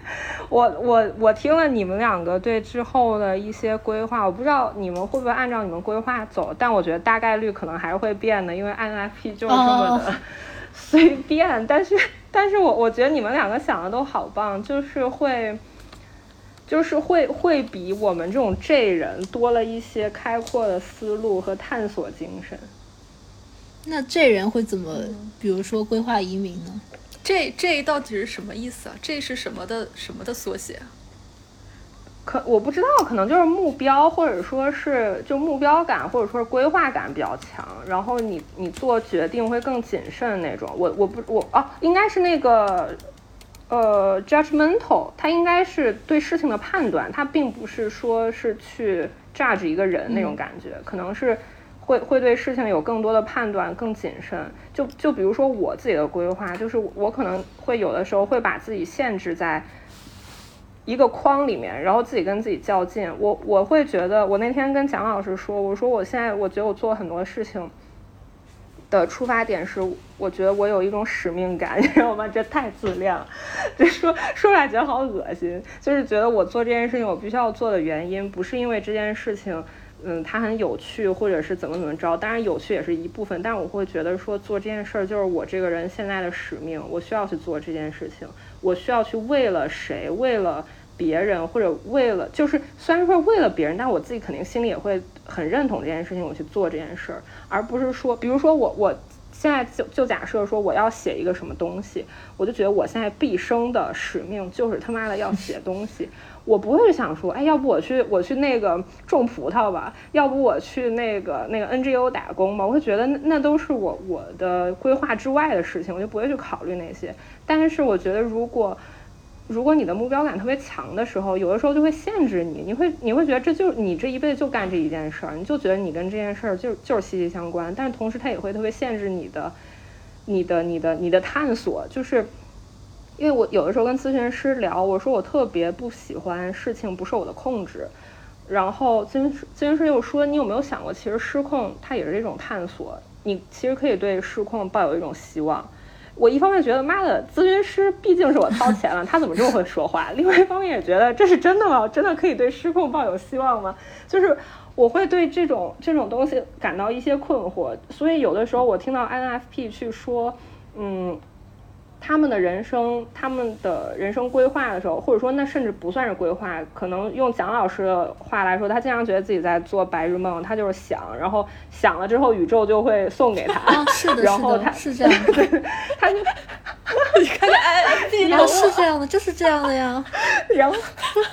我我我听了你们两个对之后的一些规划，我不知道你们会不会按照你们规划走，但我觉得大概率可能还是会变的，因为 INFP 就是这么的 随便。但是，但是我我觉得你们两个想的都好棒，就是会，就是会会比我们这种 J 人多了一些开阔的思路和探索精神。那这人会怎么，比如说规划移民呢？这这到底是什么意思啊？这是什么的什么的缩写？可我不知道，可能就是目标，或者说是就目标感，或者说是规划感比较强，然后你你做决定会更谨慎那种。我我不我哦，应该是那个呃，judgmental，他应该是对事情的判断，他并不是说是去 judge 一个人那种感觉，可能是。会会对事情有更多的判断，更谨慎。就就比如说我自己的规划，就是我可能会有的时候会把自己限制在一个框里面，然后自己跟自己较劲。我我会觉得，我那天跟蒋老师说，我说我现在我觉得我做很多事情的出发点是，我觉得我有一种使命感，你知道吗？这太自恋了，就说说出来觉得好恶心。就是觉得我做这件事情，我必须要做的原因，不是因为这件事情。嗯，它很有趣，或者是怎么怎么着，当然有趣也是一部分，但我会觉得说做这件事儿就是我这个人现在的使命，我需要去做这件事情，我需要去为了谁，为了别人，或者为了就是虽然说为了别人，但我自己肯定心里也会很认同这件事情，我去做这件事儿，而不是说，比如说我我现在就就假设说我要写一个什么东西，我就觉得我现在毕生的使命就是他妈的要写东西。我不会想说，哎，要不我去我去那个种葡萄吧，要不我去那个那个 NGO 打工吧。我会觉得那那都是我我的规划之外的事情，我就不会去考虑那些。但是我觉得，如果如果你的目标感特别强的时候，有的时候就会限制你，你会你会觉得这就是你这一辈子就干这一件事儿，你就觉得你跟这件事儿就就是息息相关。但是同时，它也会特别限制你的你的你的你的探索，就是。因为我有的时候跟咨询师聊，我说我特别不喜欢事情不受我的控制，然后咨询师咨询师又说，你有没有想过，其实失控它也是一种探索，你其实可以对失控抱有一种希望。我一方面觉得，妈的，咨询师毕竟是我掏钱了，他怎么这么会说话？另外一方面也觉得，这是真的吗？真的可以对失控抱有希望吗？就是我会对这种这种东西感到一些困惑，所以有的时候我听到 INFP 去说，嗯。他们的人生，他们的人生规划的时候，或者说那甚至不算是规划，可能用蒋老师的话来说，他经常觉得自己在做白日梦，他就是想，然后想了之后，宇宙就会送给他。是的，然后他是这样的，他就你看看，哎，然后是这样的，就是这样的呀。然后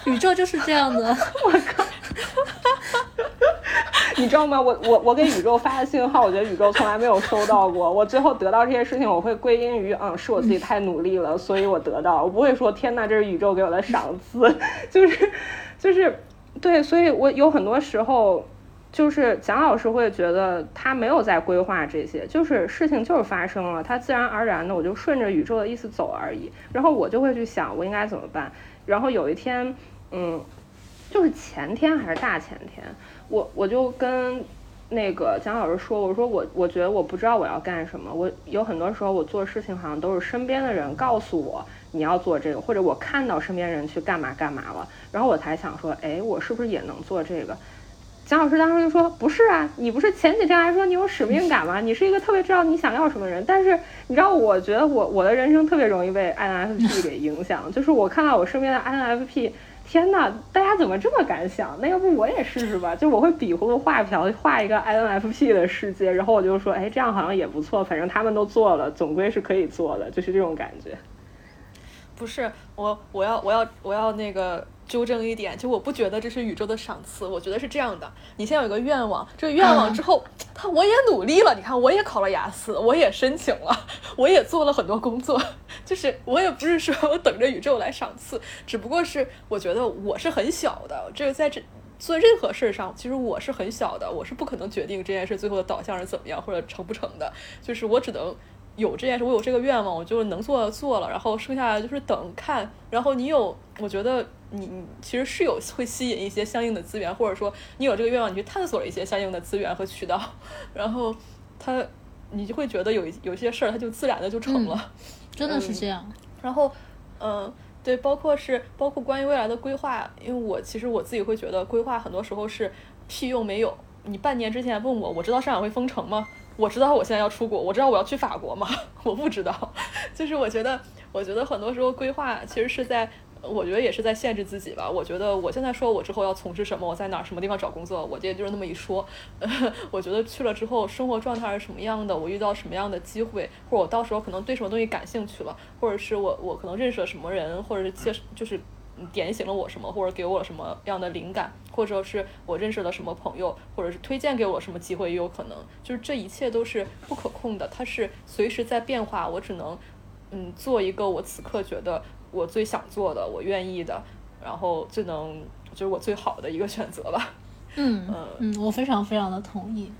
宇宙就是这样的。我靠！你知道吗？我我我给宇宙发的信号，我觉得宇宙从来没有收到过。我最后得到这些事情，我会归因于，嗯，是我自己太努力了，所以我得到。我不会说，天哪，这是宇宙给我的赏赐，就是就是，对，所以我有很多时候，就是蒋老师会觉得他没有在规划这些，就是事情就是发生了，他自然而然的，我就顺着宇宙的意思走而已。然后我就会去想，我应该怎么办。然后有一天，嗯，就是前天还是大前天。我我就跟那个蒋老师说，我说我我觉得我不知道我要干什么，我有很多时候我做事情好像都是身边的人告诉我你要做这个，或者我看到身边人去干嘛干嘛了，然后我才想说，哎，我是不是也能做这个？蒋老师当时就说，不是啊，你不是前几天还说你有使命感吗？你是一个特别知道你想要什么人，但是你知道，我觉得我我的人生特别容易被 INFP 给影响，就是我看到我身边的 INFP。天呐，大家怎么这么敢想？那要不我也试试吧？就我会比划个画瓢，画一个 INFP 的世界，然后我就说，哎，这样好像也不错。反正他们都做了，总归是可以做的，就是这种感觉。不是我，我要，我要，我要那个。纠正一点，就我不觉得这是宇宙的赏赐，我觉得是这样的。你先有一个愿望，这个愿望之后，他我也努力了，你看我也考了雅思，我也申请了，我也做了很多工作，就是我也不是说我等着宇宙来赏赐，只不过是我觉得我是很小的，这个在这做任何事儿上，其实我是很小的，我是不可能决定这件事最后的导向是怎么样或者成不成的，就是我只能。有这件事，我有这个愿望，我就能做做了，然后剩下的就是等看。然后你有，我觉得你你其实是有会吸引一些相应的资源，或者说你有这个愿望，你去探索一些相应的资源和渠道。然后他你就会觉得有一有些事儿它就自然的就成了，真的是这样。然后，嗯，对，包括是包括关于未来的规划，因为我其实我自己会觉得规划很多时候是屁用没有。你半年之前问我，我知道上海会封城吗？我知道我现在要出国，我知道我要去法国吗？我不知道。就是我觉得，我觉得很多时候规划其实是在。我觉得也是在限制自己吧。我觉得我现在说我之后要从事什么，我在哪儿什么地方找工作，我也就是那么一说。我觉得去了之后，生活状态是什么样的，我遇到什么样的机会，或者我到时候可能对什么东西感兴趣了，或者是我我可能认识了什么人，或者是介就是点醒了我什么，或者给我了什么样的灵感，或者是我认识了什么朋友，或者是推荐给我什么机会，也有可能。就是这一切都是不可控的，它是随时在变化。我只能嗯做一个我此刻觉得。我最想做的，我愿意的，然后最能就是我最好的一个选择吧。嗯嗯，我非常非常的同意。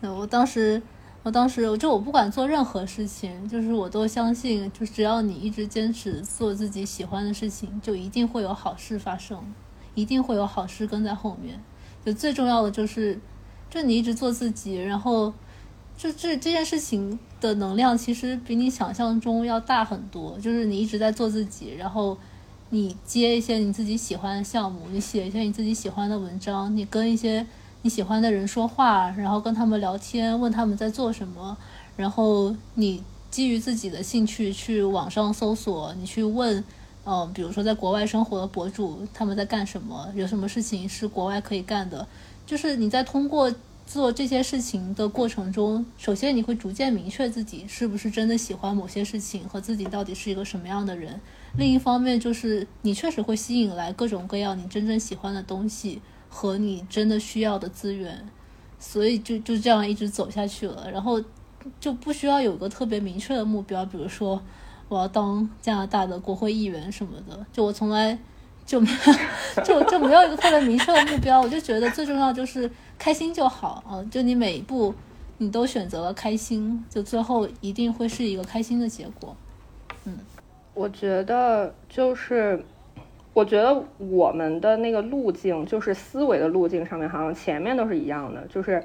那我当时，我当时就我不管做任何事情，就是我都相信，就只要你一直坚持做自己喜欢的事情，就一定会有好事发生，一定会有好事跟在后面。就最重要的就是，就你一直做自己，然后。就这这件事情的能量，其实比你想象中要大很多。就是你一直在做自己，然后你接一些你自己喜欢的项目，你写一些你自己喜欢的文章，你跟一些你喜欢的人说话，然后跟他们聊天，问他们在做什么，然后你基于自己的兴趣去网上搜索，你去问，嗯，比如说在国外生活的博主他们在干什么，有什么事情是国外可以干的，就是你在通过。做这些事情的过程中，首先你会逐渐明确自己是不是真的喜欢某些事情和自己到底是一个什么样的人。另一方面，就是你确实会吸引来各种各样你真正喜欢的东西和你真的需要的资源，所以就就这样一直走下去了。然后就不需要有个特别明确的目标，比如说我要当加拿大的国会议员什么的。就我从来就没有 就就没有一个特别明确的目标，我就觉得最重要就是。开心就好啊！就你每一步，你都选择了开心，就最后一定会是一个开心的结果。嗯，我觉得就是，我觉得我们的那个路径，就是思维的路径上面，好像前面都是一样的。就是，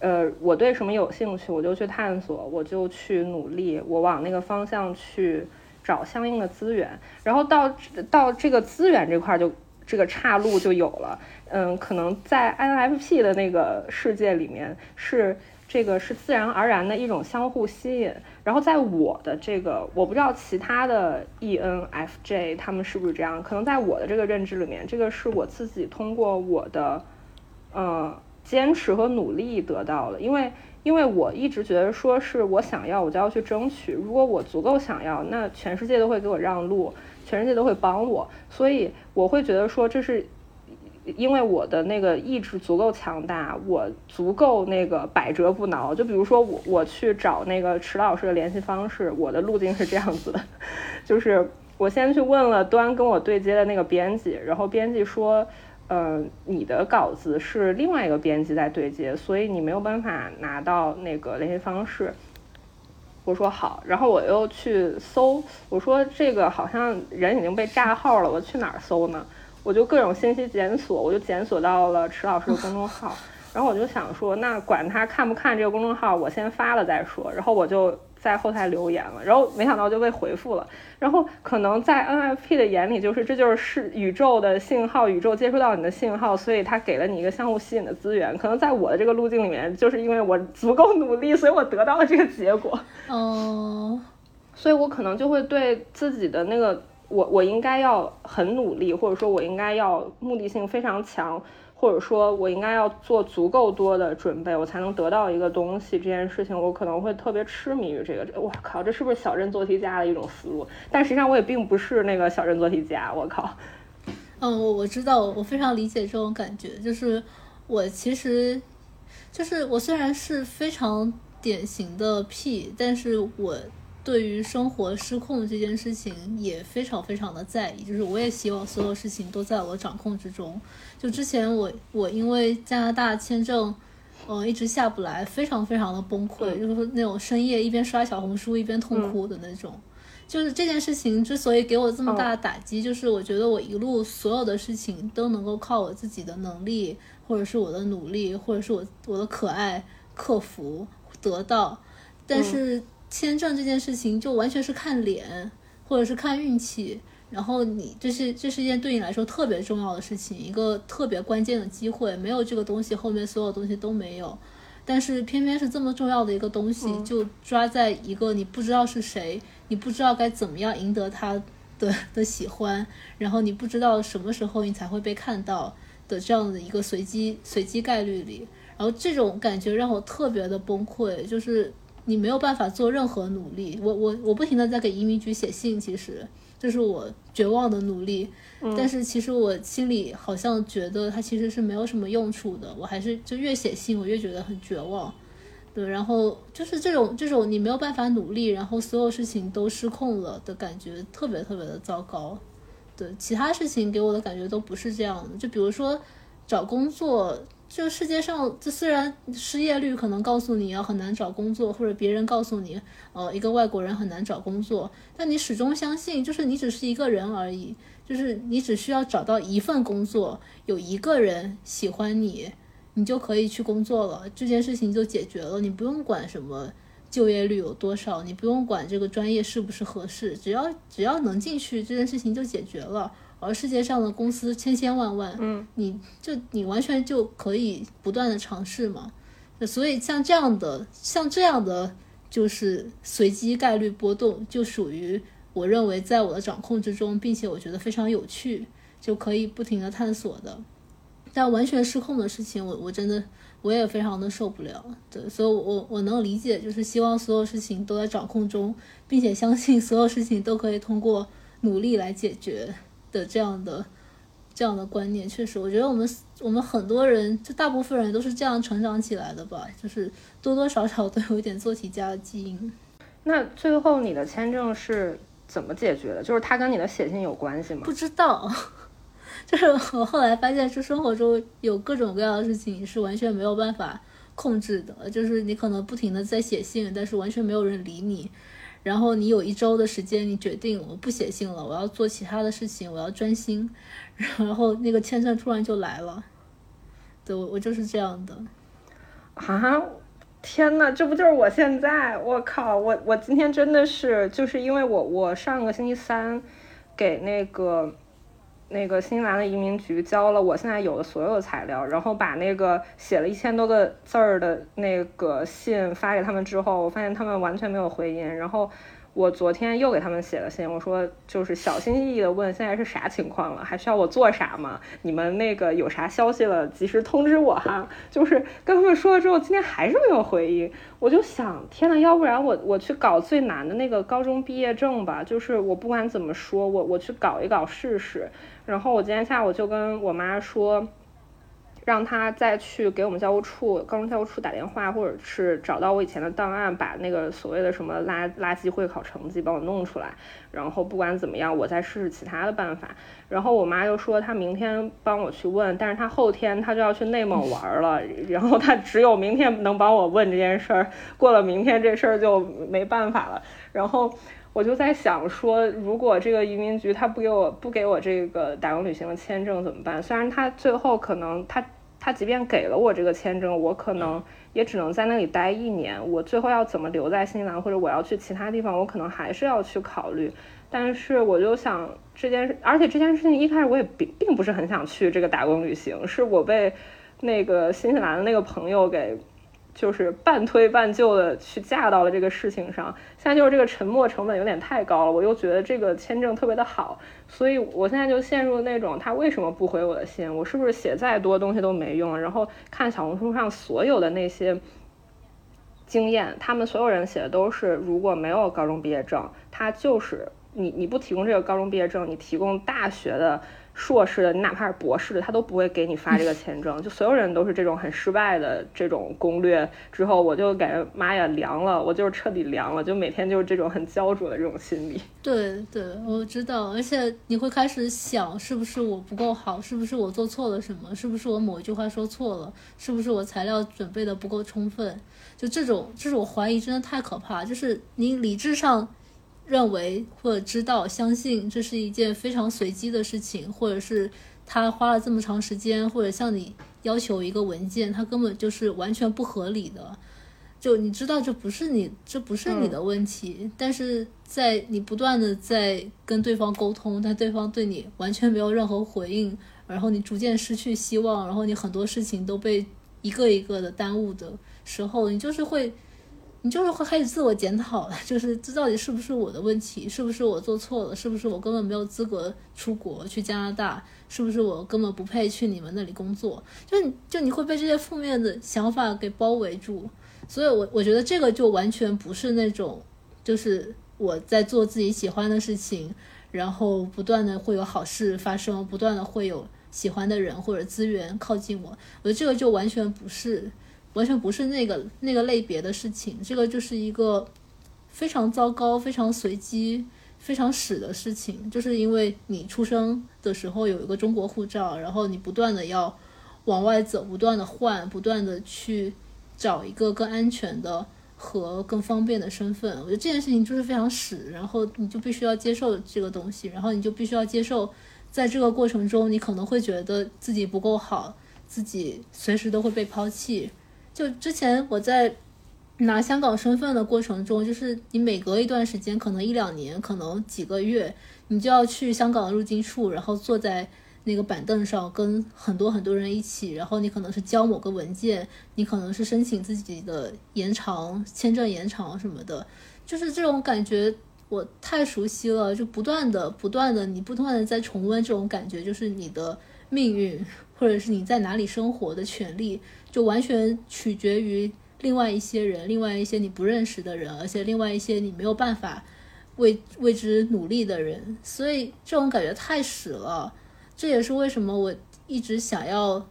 呃，我对什么有兴趣，我就去探索，我就去努力，我往那个方向去找相应的资源，然后到到这个资源这块就。这个岔路就有了，嗯，可能在 INFP 的那个世界里面是这个是自然而然的一种相互吸引，然后在我的这个我不知道其他的 ENFJ 他们是不是这样，可能在我的这个认知里面，这个是我自己通过我的呃坚持和努力得到的，因为因为我一直觉得说是我想要我就要去争取，如果我足够想要，那全世界都会给我让路。全世界都会帮我，所以我会觉得说这是因为我的那个意志足够强大，我足够那个百折不挠。就比如说我我去找那个池老师的联系方式，我的路径是这样子的，就是我先去问了端跟我对接的那个编辑，然后编辑说，呃，你的稿子是另外一个编辑在对接，所以你没有办法拿到那个联系方式。我说好，然后我又去搜，我说这个好像人已经被炸号了，我去哪儿搜呢？我就各种信息检索，我就检索到了池老师的公众号，然后我就想说，那管他看不看这个公众号，我先发了再说，然后我就。在后台留言了，然后没想到就被回复了。然后可能在 NFP 的眼里，就是这就是是宇宙的信号，宇宙接收到你的信号，所以他给了你一个相互吸引的资源。可能在我的这个路径里面，就是因为我足够努力，所以我得到了这个结果。哦，所以我可能就会对自己的那个我我应该要很努力，或者说我应该要目的性非常强。或者说我应该要做足够多的准备，我才能得到一个东西。这件事情我可能会特别痴迷于这个。我靠，这是不是小镇做题家的一种思路？但实际上我也并不是那个小镇做题家。我靠。嗯，我我知道，我非常理解这种感觉。就是我其实，就是我虽然是非常典型的 P，但是我。对于生活失控这件事情也非常非常的在意，就是我也希望所有事情都在我掌控之中。就之前我我因为加拿大签证，嗯，一直下不来，非常非常的崩溃，就是那种深夜一边刷小红书一边痛哭的那种。就是这件事情之所以给我这么大的打击，就是我觉得我一路所有的事情都能够靠我自己的能力，或者是我的努力，或者是我我的可爱克服得到。但是签证这件事情就完全是看脸，或者是看运气。然后你这是这是一件对你来说特别重要的事情，一个特别关键的机会，没有这个东西，后面所有东西都没有。但是偏偏是这么重要的一个东西，就抓在一个你不知道是谁，你不知道该怎么样赢得他的的喜欢，然后你不知道什么时候你才会被看到的这样的一个随机随机概率里，然后这种感觉让我特别的崩溃，就是你没有办法做任何努力。我我我不停的在给移民局写信，其实。这是我绝望的努力，但是其实我心里好像觉得它其实是没有什么用处的。我还是就越写信，我越觉得很绝望。对，然后就是这种这种你没有办法努力，然后所有事情都失控了的感觉，特别特别的糟糕。对，其他事情给我的感觉都不是这样的。就比如说找工作。这个世界上，这虽然失业率可能告诉你要很难找工作，或者别人告诉你，呃，一个外国人很难找工作，但你始终相信，就是你只是一个人而已，就是你只需要找到一份工作，有一个人喜欢你，你就可以去工作了，这件事情就解决了，你不用管什么就业率有多少，你不用管这个专业是不是合适，只要只要能进去，这件事情就解决了。而世界上的公司千千万万，嗯，你就你完全就可以不断的尝试嘛。所以像这样的，像这样的就是随机概率波动，就属于我认为在我的掌控之中，并且我觉得非常有趣，就可以不停的探索的。但完全失控的事情，我我真的我也非常的受不了。对，所以我我能理解，就是希望所有事情都在掌控中，并且相信所有事情都可以通过努力来解决。的这样的这样的观念，确实，我觉得我们我们很多人，就大部分人都是这样成长起来的吧，就是多多少少都有一点做题家的基因。那最后你的签证是怎么解决的？就是它跟你的写信有关系吗？不知道，就是我后来发现，是生活中有各种各样的事情是完全没有办法控制的，就是你可能不停的在写信，但是完全没有人理你。然后你有一周的时间，你决定我不写信了，我要做其他的事情，我要专心。然后那个签证突然就来了，对我我就是这样的。啊！天呐，这不就是我现在？我靠！我我今天真的是，就是因为我我上个星期三给那个。那个新西兰的移民局交了我现在有的所有材料，然后把那个写了一千多个字儿的那个信发给他们之后，我发现他们完全没有回音，然后。我昨天又给他们写了信，我说就是小心翼翼的问现在是啥情况了，还需要我做啥吗？你们那个有啥消息了，及时通知我哈。就是跟他们说了之后，今天还是没有回应，我就想，天呐，要不然我我去搞最难的那个高中毕业证吧，就是我不管怎么说，我我去搞一搞试试。然后我今天下午就跟我妈说。让他再去给我们教务处、高中教务处打电话，或者是找到我以前的档案，把那个所谓的什么垃垃圾会考成绩帮我弄出来。然后不管怎么样，我再试试其他的办法。然后我妈又说她明天帮我去问，但是她后天她就要去内蒙玩了，然后她只有明天能帮我问这件事儿，过了明天这事儿就没办法了。然后我就在想说，如果这个移民局他不给我不给我这个打工旅行的签证怎么办？虽然他最后可能他。他即便给了我这个签证，我可能也只能在那里待一年。我最后要怎么留在新西兰，或者我要去其他地方，我可能还是要去考虑。但是我就想这件事，而且这件事情一开始我也并并不是很想去这个打工旅行，是我被那个新西兰的那个朋友给。就是半推半就的去嫁到了这个事情上，现在就是这个沉没成本有点太高了，我又觉得这个签证特别的好，所以我现在就陷入那种他为什么不回我的信，我是不是写再多东西都没用？然后看小红书上所有的那些经验，他们所有人写的都是如果没有高中毕业证，他就是你你不提供这个高中毕业证，你提供大学的。硕士的，你哪怕是博士的，他都不会给你发这个签证。就所有人都是这种很失败的这种攻略之后，我就感觉妈呀凉了，我就是彻底凉了，就每天就是这种很焦灼的这种心理。对对，我知道，而且你会开始想，是不是我不够好？是不是我做错了什么？是不是我某一句话说错了？是不是我材料准备的不够充分？就这种，这种怀疑真的太可怕。就是你理智上。认为或者知道、相信这是一件非常随机的事情，或者是他花了这么长时间，或者向你要求一个文件，他根本就是完全不合理的。就你知道这不是你这不是你的问题，但是在你不断的在跟对方沟通，但对方对你完全没有任何回应，然后你逐渐失去希望，然后你很多事情都被一个一个的耽误的时候，你就是会。你就是会开始自我检讨了，就是这到底是不是我的问题，是不是我做错了，是不是我根本没有资格出国去加拿大，是不是我根本不配去你们那里工作？就就你会被这些负面的想法给包围住，所以我我觉得这个就完全不是那种，就是我在做自己喜欢的事情，然后不断的会有好事发生，不断的会有喜欢的人或者资源靠近我，我觉得这个就完全不是。完全不是那个那个类别的事情，这个就是一个非常糟糕、非常随机、非常屎的事情。就是因为你出生的时候有一个中国护照，然后你不断的要往外走，不断的换，不断的去找一个更安全的和更方便的身份。我觉得这件事情就是非常屎，然后你就必须要接受这个东西，然后你就必须要接受，在这个过程中，你可能会觉得自己不够好，自己随时都会被抛弃。就之前我在拿香港身份的过程中，就是你每隔一段时间，可能一两年，可能几个月，你就要去香港的入境处，然后坐在那个板凳上，跟很多很多人一起，然后你可能是交某个文件，你可能是申请自己的延长签证延长什么的，就是这种感觉我太熟悉了，就不断的不断的，你不断的在重温这种感觉，就是你的命运，或者是你在哪里生活的权利。就完全取决于另外一些人，另外一些你不认识的人，而且另外一些你没有办法为为之努力的人，所以这种感觉太屎了。这也是为什么我一直想要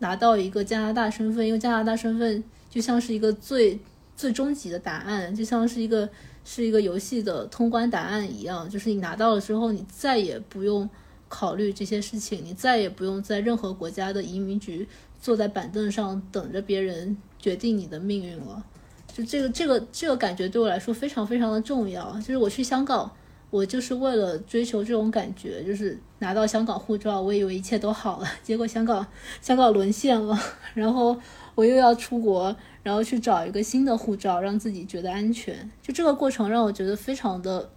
拿到一个加拿大身份，因为加拿大身份就像是一个最最终极的答案，就像是一个是一个游戏的通关答案一样，就是你拿到了之后，你再也不用考虑这些事情，你再也不用在任何国家的移民局。坐在板凳上等着别人决定你的命运了，就这个这个这个感觉对我来说非常非常的重要。就是我去香港，我就是为了追求这种感觉，就是拿到香港护照，我以为一切都好了，结果香港香港沦陷了，然后我又要出国，然后去找一个新的护照，让自己觉得安全。就这个过程让我觉得非常的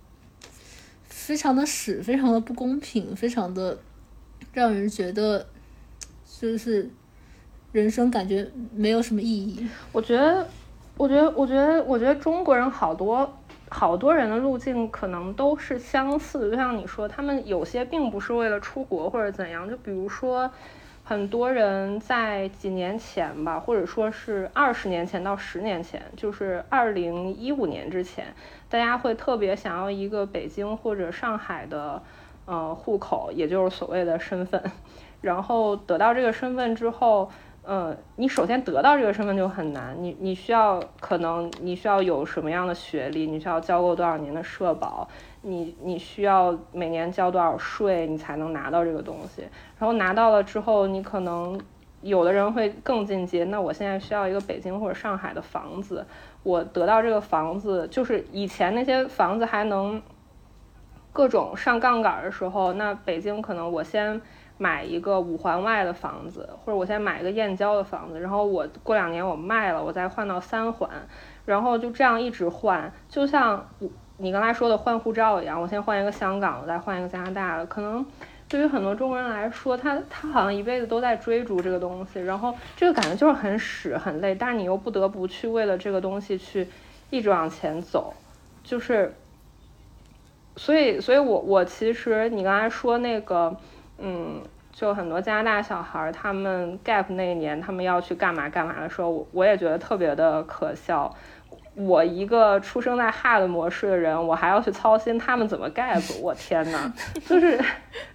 非常的屎，非常的不公平，非常的让人觉得就是。人生感觉没有什么意义。我觉得，我觉得，我觉得，我觉得中国人好多好多人的路径可能都是相似。就像你说，他们有些并不是为了出国或者怎样。就比如说，很多人在几年前吧，或者说是二十年前到十年前，就是二零一五年之前，大家会特别想要一个北京或者上海的呃户口，也就是所谓的身份。然后得到这个身份之后。嗯，你首先得到这个身份就很难，你你需要可能你需要有什么样的学历，你需要交够多少年的社保，你你需要每年交多少税，你才能拿到这个东西。然后拿到了之后，你可能有的人会更进阶，那我现在需要一个北京或者上海的房子，我得到这个房子，就是以前那些房子还能各种上杠杆的时候，那北京可能我先。买一个五环外的房子，或者我先买一个燕郊的房子，然后我过两年我卖了，我再换到三环，然后就这样一直换，就像你刚才说的换护照一样，我先换一个香港，我再换一个加拿大的。可能对于很多中国人来说，他他好像一辈子都在追逐这个东西，然后这个感觉就是很屎很累，但是你又不得不去为了这个东西去一直往前走，就是，所以所以我我其实你刚才说那个。嗯，就很多加拿大小孩儿，他们 gap 那一年，他们要去干嘛干嘛的时候，我我也觉得特别的可笑。我一个出生在 hard 模式的人，我还要去操心他们怎么 gap，我天呐，就是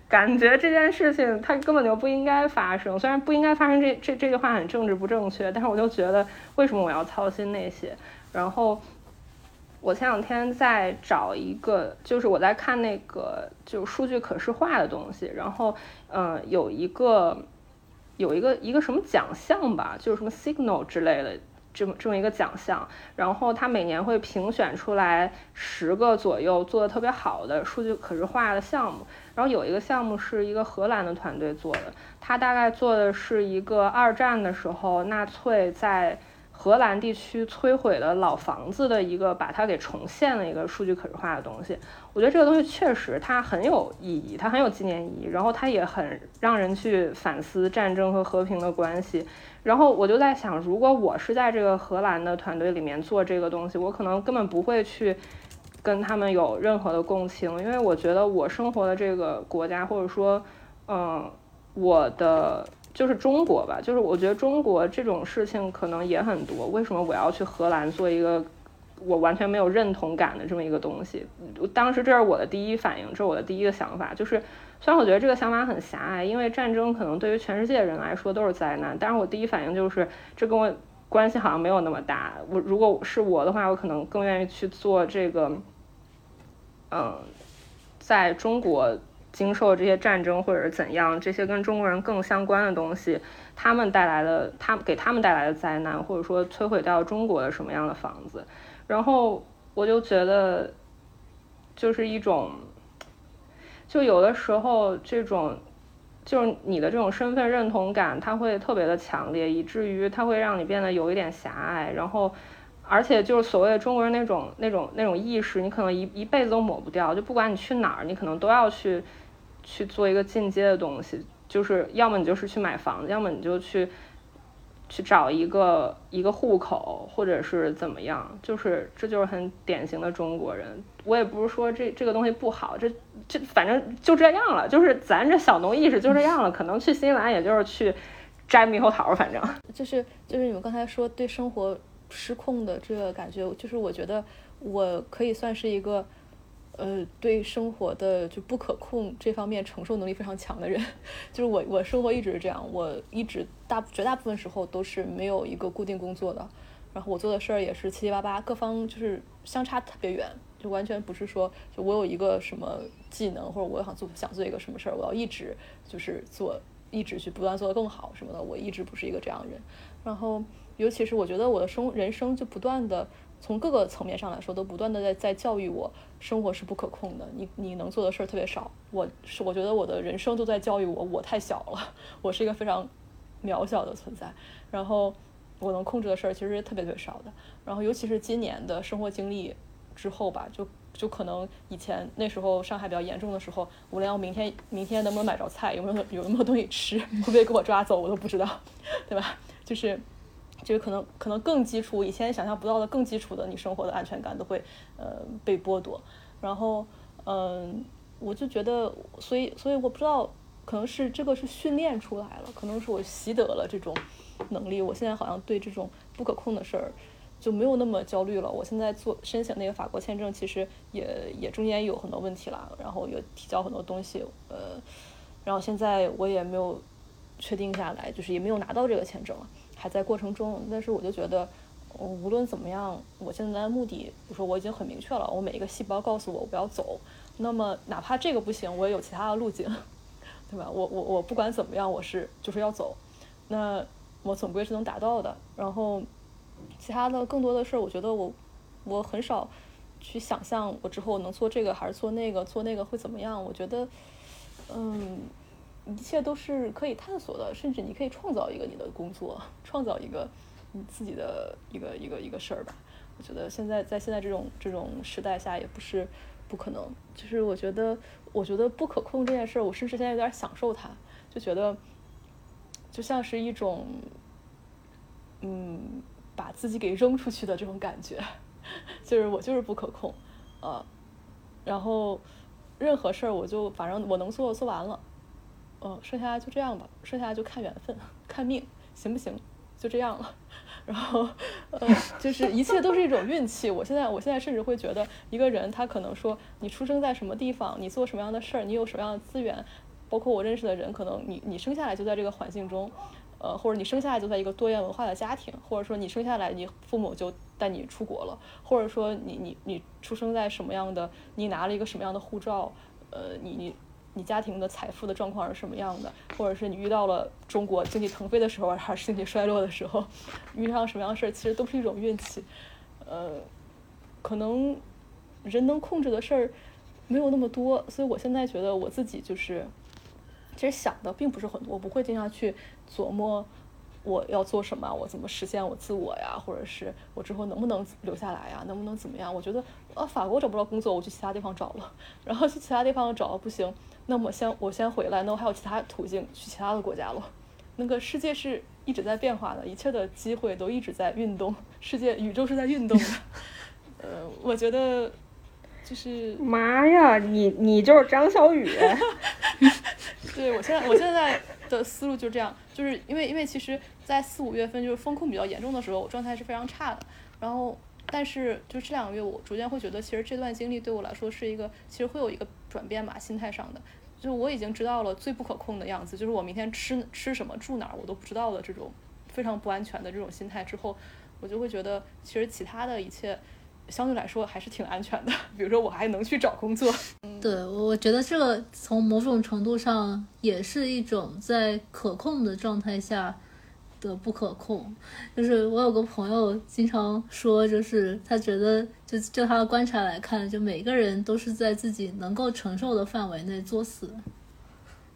感觉这件事情它根本就不应该发生。虽然不应该发生，这这这句话很政治不正确，但是我就觉得为什么我要操心那些？然后。我前两天在找一个，就是我在看那个就数据可视化的东西，然后嗯，有一个有一个一个什么奖项吧，就是什么 Signal 之类的这么这么一个奖项，然后它每年会评选出来十个左右做的特别好的数据可视化的项目，然后有一个项目是一个荷兰的团队做的，他大概做的是一个二战的时候纳粹在。荷兰地区摧毁的老房子的一个把它给重现的一个数据可视化的东西。我觉得这个东西确实它很有意义，它很有纪念意义，然后它也很让人去反思战争和和平的关系。然后我就在想，如果我是在这个荷兰的团队里面做这个东西，我可能根本不会去跟他们有任何的共情，因为我觉得我生活的这个国家，或者说，嗯，我的就是中国吧，就是我觉得中国这种事情可能也很多。为什么我要去荷兰做一个我完全没有认同感的这么一个东西？当时这是我的第一反应，这是我的第一个想法，就是。虽然我觉得这个想法很狭隘，因为战争可能对于全世界人来说都是灾难，但是我第一反应就是这跟我关系好像没有那么大。我如果是我的话，我可能更愿意去做这个，嗯，在中国经受这些战争或者是怎样，这些跟中国人更相关的东西，他们带来的，他给他们带来的灾难，或者说摧毁掉中国的什么样的房子，然后我就觉得就是一种。就有的时候，这种就是你的这种身份认同感，它会特别的强烈，以至于它会让你变得有一点狭隘。然后，而且就是所谓的中国人那种那种那种意识，你可能一一辈子都抹不掉。就不管你去哪儿，你可能都要去去做一个进阶的东西。就是要么你就是去买房子，要么你就去。去找一个一个户口，或者是怎么样，就是这就是很典型的中国人。我也不是说这这个东西不好，这这反正就这样了，就是咱这小农意识就这样了。可能去新西兰也就是去摘猕猴桃，反正 就是就是你们刚才说对生活失控的这个感觉，就是我觉得我可以算是一个。呃，对生活的就不可控这方面承受能力非常强的人，就是我，我生活一直是这样，我一直大绝大部分时候都是没有一个固定工作的，然后我做的事儿也是七七八八，各方就是相差特别远，就完全不是说就我有一个什么技能或者我想做想做一个什么事儿，我要一直就是做，一直去不断做得更好什么的，我一直不是一个这样的人，然后尤其是我觉得我的生人生就不断的。从各个层面上来说，都不断的在在教育我，生活是不可控的。你你能做的事儿特别少，我是我觉得我的人生都在教育我，我太小了，我是一个非常渺小的存在。然后我能控制的事儿其实特别特别少的。然后尤其是今年的生活经历之后吧，就就可能以前那时候上海比较严重的时候，我连我明天明天能不能买着菜，有没有有没有东西吃，会不会给我抓走，我都不知道，对吧？就是。就是可能可能更基础，以前想象不到的更基础的，你生活的安全感都会呃被剥夺。然后嗯，我就觉得，所以所以我不知道，可能是这个是训练出来了，可能是我习得了这种能力。我现在好像对这种不可控的事儿就没有那么焦虑了。我现在做申请那个法国签证，其实也也中间有很多问题了，然后有提交很多东西，呃，然后现在我也没有确定下来，就是也没有拿到这个签证了。还在过程中，但是我就觉得，我无论怎么样，我现在的目的，比如说我已经很明确了，我每一个细胞告诉我我要走，那么哪怕这个不行，我也有其他的路径，对吧？我我我不管怎么样，我是就是要走，那我总归是能达到的。然后其他的更多的事儿，我觉得我我很少去想象我之后能做这个还是做那个，做那个会怎么样？我觉得，嗯。一切都是可以探索的，甚至你可以创造一个你的工作，创造一个你自己的一个一个一个事儿吧。我觉得现在在现在这种这种时代下，也不是不可能。就是我觉得，我觉得不可控这件事儿，我甚至现在有点享受它，就觉得就像是一种，嗯，把自己给扔出去的这种感觉。就是我就是不可控，呃，然后任何事儿我就反正我能做做完了。嗯，剩下就这样吧，剩下就看缘分，看命，行不行？就这样了。然后，呃，就是一切都是一种运气。我现在，我现在甚至会觉得，一个人他可能说，你出生在什么地方，你做什么样的事儿，你有什么样的资源，包括我认识的人，可能你你生下来就在这个环境中，呃，或者你生下来就在一个多元文化的家庭，或者说你生下来你父母就带你出国了，或者说你你你出生在什么样的，你拿了一个什么样的护照，呃，你你。你家庭的财富的状况是什么样的，或者是你遇到了中国经济腾飞的时候，还是经济衰落的时候，遇上什么样的事儿，其实都是一种运气。呃，可能人能控制的事儿没有那么多，所以我现在觉得我自己就是，其实想的并不是很多，我不会经常去琢磨我要做什么，我怎么实现我自我呀，或者是我之后能不能留下来呀，能不能怎么样？我觉得，呃，法国找不着工作，我去其他地方找了，然后去其他地方找不行，那么先我先回来，那我还有其他途径去其他的国家了。那个世界是一直在变化的，一切的机会都一直在运动，世界宇宙是在运动的。呃，我觉得就是妈呀，你你就是张小雨。对我现在我现在的思路就是这样，就是因为因为其实，在四五月份就是风控比较严重的时候，我状态是非常差的。然后，但是就这两个月，我逐渐会觉得，其实这段经历对我来说是一个，其实会有一个转变吧，心态上的。就我已经知道了最不可控的样子，就是我明天吃吃什么、住哪儿我都不知道的这种非常不安全的这种心态之后，我就会觉得，其实其他的一切相对来说还是挺安全的。比如说，我还能去找工作。对，我觉得这个从某种程度上也是一种在可控的状态下。的不可控，就是我有个朋友经常说，就是他觉得，就就他的观察来看，就每个人都是在自己能够承受的范围内作死。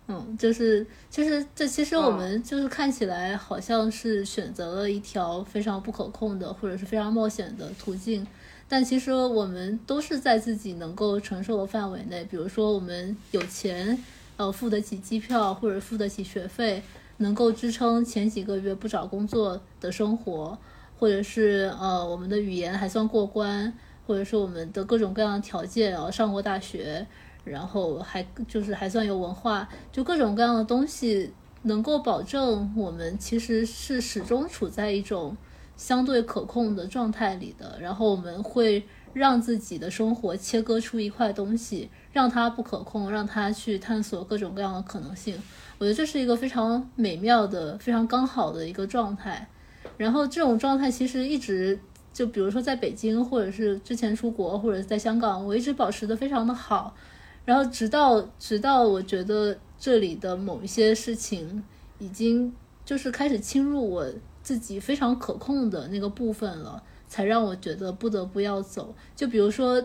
嗯，就是就是这其实我们就是看起来好像是选择了一条非常不可控的或者是非常冒险的途径，但其实我们都是在自己能够承受的范围内。比如说我们有钱，呃，付得起机票或者付得起学费。能够支撑前几个月不找工作的生活，或者是呃我们的语言还算过关，或者是我们的各种各样条件，然后上过大学，然后还就是还算有文化，就各种各样的东西能够保证我们其实是始终处在一种相对可控的状态里的。然后我们会让自己的生活切割出一块东西，让它不可控，让它去探索各种各样的可能性。我觉得这是一个非常美妙的、非常刚好的一个状态，然后这种状态其实一直就，比如说在北京，或者是之前出国，或者在香港，我一直保持的非常的好，然后直到直到我觉得这里的某一些事情已经就是开始侵入我自己非常可控的那个部分了，才让我觉得不得不要走。就比如说，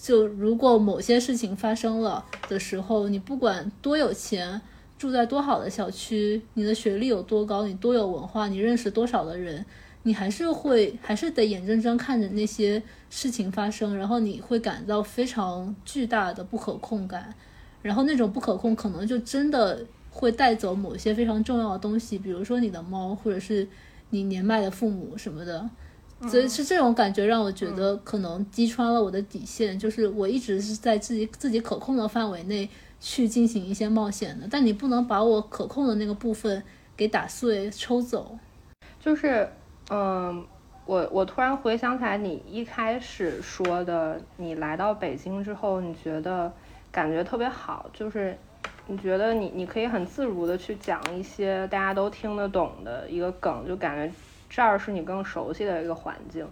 就如果某些事情发生了的时候，你不管多有钱。住在多好的小区，你的学历有多高，你多有文化，你认识多少的人，你还是会还是得眼睁睁看着那些事情发生，然后你会感到非常巨大的不可控感，然后那种不可控可能就真的会带走某些非常重要的东西，比如说你的猫，或者是你年迈的父母什么的，所以是这种感觉让我觉得可能击穿了我的底线，就是我一直是在自己自己可控的范围内。去进行一些冒险的，但你不能把我可控的那个部分给打碎、抽走。就是，嗯，我我突然回想起来，你一开始说的，你来到北京之后，你觉得感觉特别好，就是你觉得你你可以很自如的去讲一些大家都听得懂的一个梗，就感觉这儿是你更熟悉的一个环境。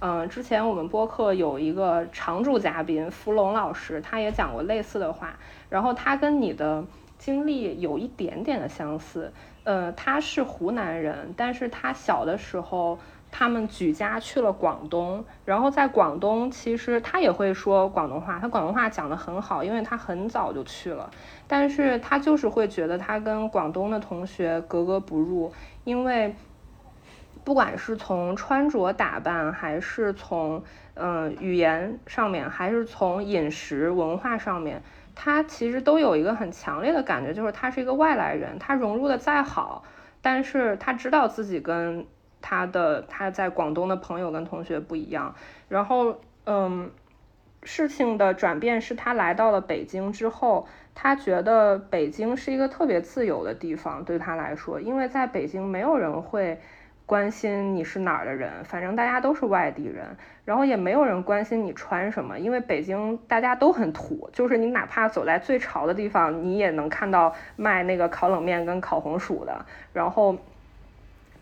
嗯，之前我们播客有一个常驻嘉宾福龙老师，他也讲过类似的话。然后他跟你的经历有一点点的相似。呃，他是湖南人，但是他小的时候他们举家去了广东，然后在广东其实他也会说广东话，他广东话讲得很好，因为他很早就去了。但是他就是会觉得他跟广东的同学格格不入，因为。不管是从穿着打扮，还是从嗯语言上面，还是从饮食文化上面，他其实都有一个很强烈的感觉，就是他是一个外来人。他融入的再好，但是他知道自己跟他的他在广东的朋友跟同学不一样。然后嗯，事情的转变是他来到了北京之后，他觉得北京是一个特别自由的地方，对他来说，因为在北京没有人会。关心你是哪儿的人，反正大家都是外地人，然后也没有人关心你穿什么，因为北京大家都很土，就是你哪怕走在最潮的地方，你也能看到卖那个烤冷面跟烤红薯的，然后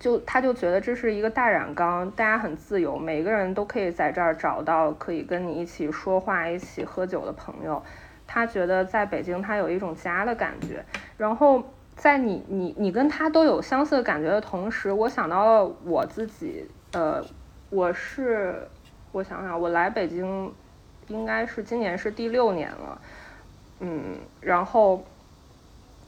就他就觉得这是一个大染缸，大家很自由，每个人都可以在这儿找到可以跟你一起说话、一起喝酒的朋友，他觉得在北京他有一种家的感觉，然后。在你你你跟他都有相似的感觉的同时，我想到了我自己，呃，我是我想想，我来北京应该是今年是第六年了，嗯，然后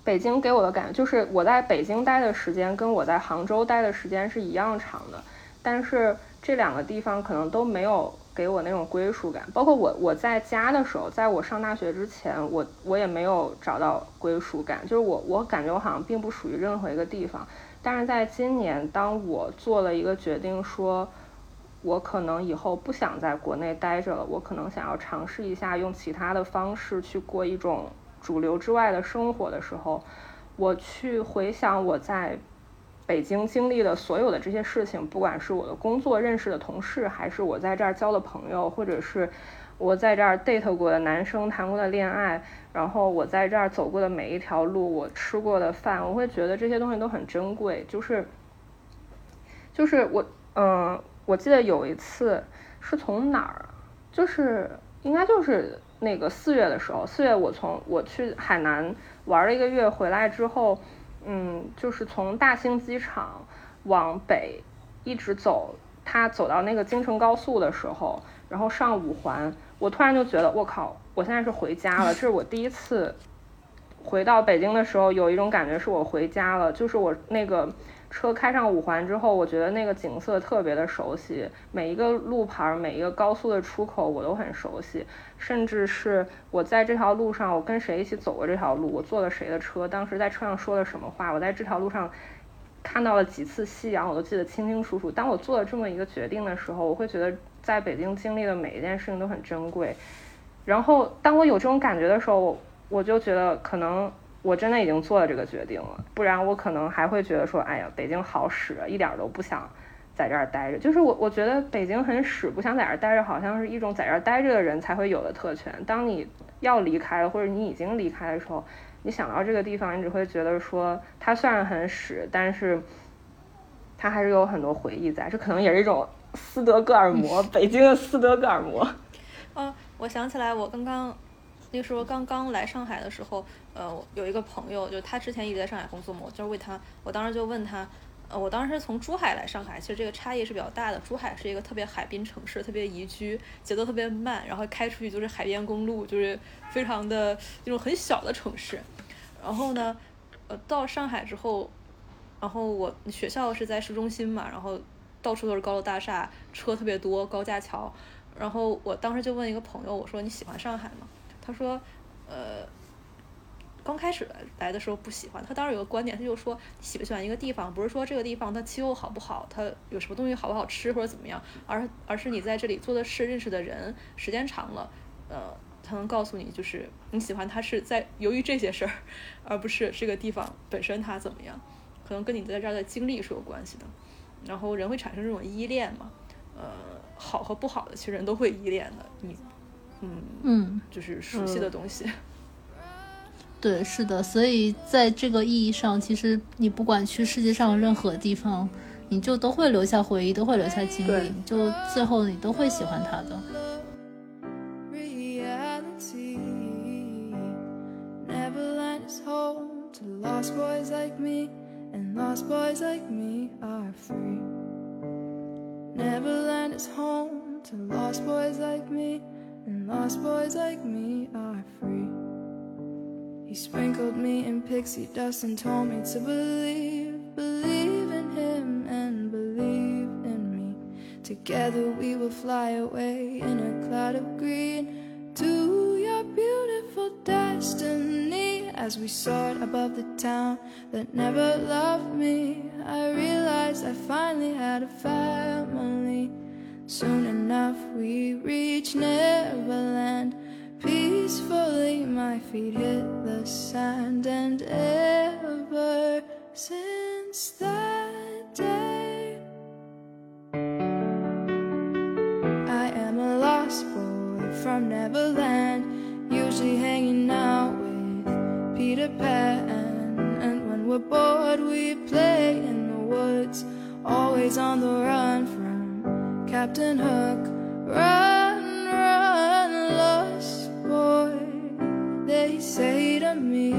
北京给我的感觉就是我在北京待的时间跟我在杭州待的时间是一样长的，但是这两个地方可能都没有给我那种归属感。包括我我在家的时候，在我上大学之前，我我也没有找到归属感，就是我我感觉我好像并不属于任何一个地方。但是在今年，当我做了一个决定，说我可能以后不想在国内待着了，我可能想要尝试一下用其他的方式去过一种。主流之外的生活的时候，我去回想我在北京经历的所有的这些事情，不管是我的工作认识的同事，还是我在这儿交的朋友，或者是我在这儿 date 过的男生谈过的恋爱，然后我在这儿走过的每一条路，我吃过的饭，我会觉得这些东西都很珍贵。就是，就是我，嗯，我记得有一次是从哪儿，就是应该就是。那个四月的时候，四月我从我去海南玩了一个月，回来之后，嗯，就是从大兴机场往北一直走，他走到那个京城高速的时候，然后上五环，我突然就觉得我靠，我现在是回家了，这是我第一次回到北京的时候，有一种感觉是我回家了，就是我那个。车开上五环之后，我觉得那个景色特别的熟悉，每一个路牌、每一个高速的出口我都很熟悉，甚至是我在这条路上，我跟谁一起走过这条路，我坐了谁的车，当时在车上说了什么话，我在这条路上看到了几次夕阳，我都记得清清楚楚。当我做了这么一个决定的时候，我会觉得在北京经历的每一件事情都很珍贵。然后当我有这种感觉的时候，我就觉得可能。我真的已经做了这个决定了，不然我可能还会觉得说，哎呀，北京好使，一点都不想在这儿待着。就是我，我觉得北京很使，不想在这儿待着，好像是一种在这儿待着的人才会有的特权。当你要离开了，或者你已经离开的时候，你想到这个地方，你只会觉得说，它虽然很使，但是它还是有很多回忆在。这可能也是一种斯德哥尔摩，北京的斯德哥尔摩。嗯，我想起来，我刚刚。那时候刚刚来上海的时候，呃，有一个朋友，就他之前一直在上海工作嘛，我就是为他，我当时就问他，呃，我当时从珠海来上海，其实这个差异是比较大的。珠海是一个特别海滨城市，特别宜居，节奏特别慢，然后开出去就是海边公路，就是非常的那种很小的城市。然后呢，呃，到上海之后，然后我学校是在市中心嘛，然后到处都是高楼大厦，车特别多，高架桥。然后我当时就问一个朋友，我说你喜欢上海吗？他说，呃，刚开始来的时候不喜欢。他当时有个观点，他就说，喜不喜欢一个地方，不是说这个地方它气候好不好，它有什么东西好不好吃或者怎么样，而而是你在这里做的事、认识的人，时间长了，呃，才能告诉你，就是你喜欢它是在由于这些事儿，而不是这个地方本身它怎么样，可能跟你在这儿的经历是有关系的。然后人会产生这种依恋嘛，呃，好和不好的，其实人都会依恋的。你。嗯，就是熟悉的东西。对，是的，所以在这个意义上，其实你不管去世界上任何地方，你就都会留下回忆，都会留下经历，就最后你都会喜欢它的。And lost boys like me are free. He sprinkled me in pixie dust and told me to believe, believe in him and believe in me. Together we will fly away in a cloud of green to your beautiful destiny. As we soared above the town that never loved me, I realized I finally had a family. Soon enough we reach Neverland. Peacefully my feet hit the sand And ever since that day I am a lost boy from Neverland Usually hanging out with Peter Pan. And when we're bored we play in the woods Always on the run Captain Hook. Run, run, lost boy, they say to me.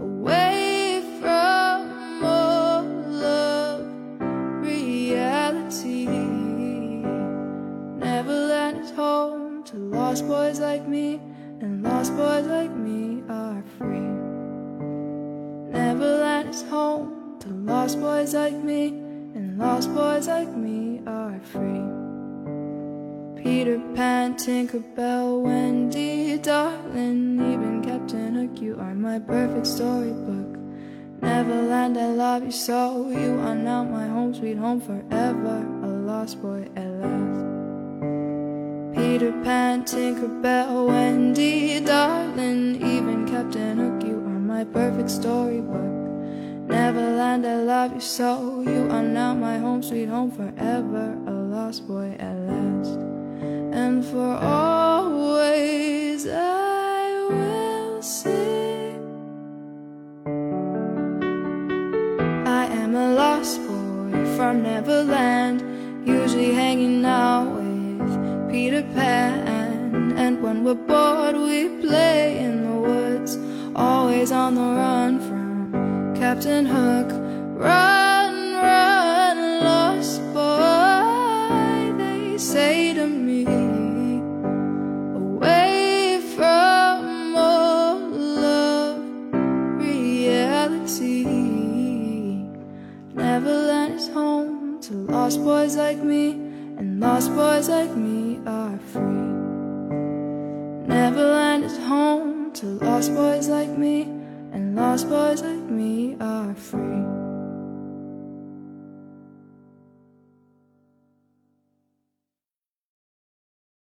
Away from all of reality. Neverland is home to lost boys like me, and lost boys like me are free. Neverland is home to lost boys like me, and lost boys like me free. Peter Pan, Tinkerbell, Wendy, darling, even Captain Hook, you are my perfect storybook. Neverland, I love you so. You are now my home, sweet home forever. A lost boy at last. Peter Pan, Tinkerbell, Wendy, darling, even Captain Hook, you are my perfect storybook. Neverland, I love you so. You are now my home, sweet home forever. A lost boy at last. And for always I will sing. I am a lost boy from Neverland, usually hanging out with Peter Pan. And when we're bored, we play in the woods, always on the run from Captain Hook. Run, run, lost boy, they say to me. Away from all of reality. Neverland is home to lost boys like me, and lost boys like me are free. Neverland is home to lost boys like me, and lost boys like me are free.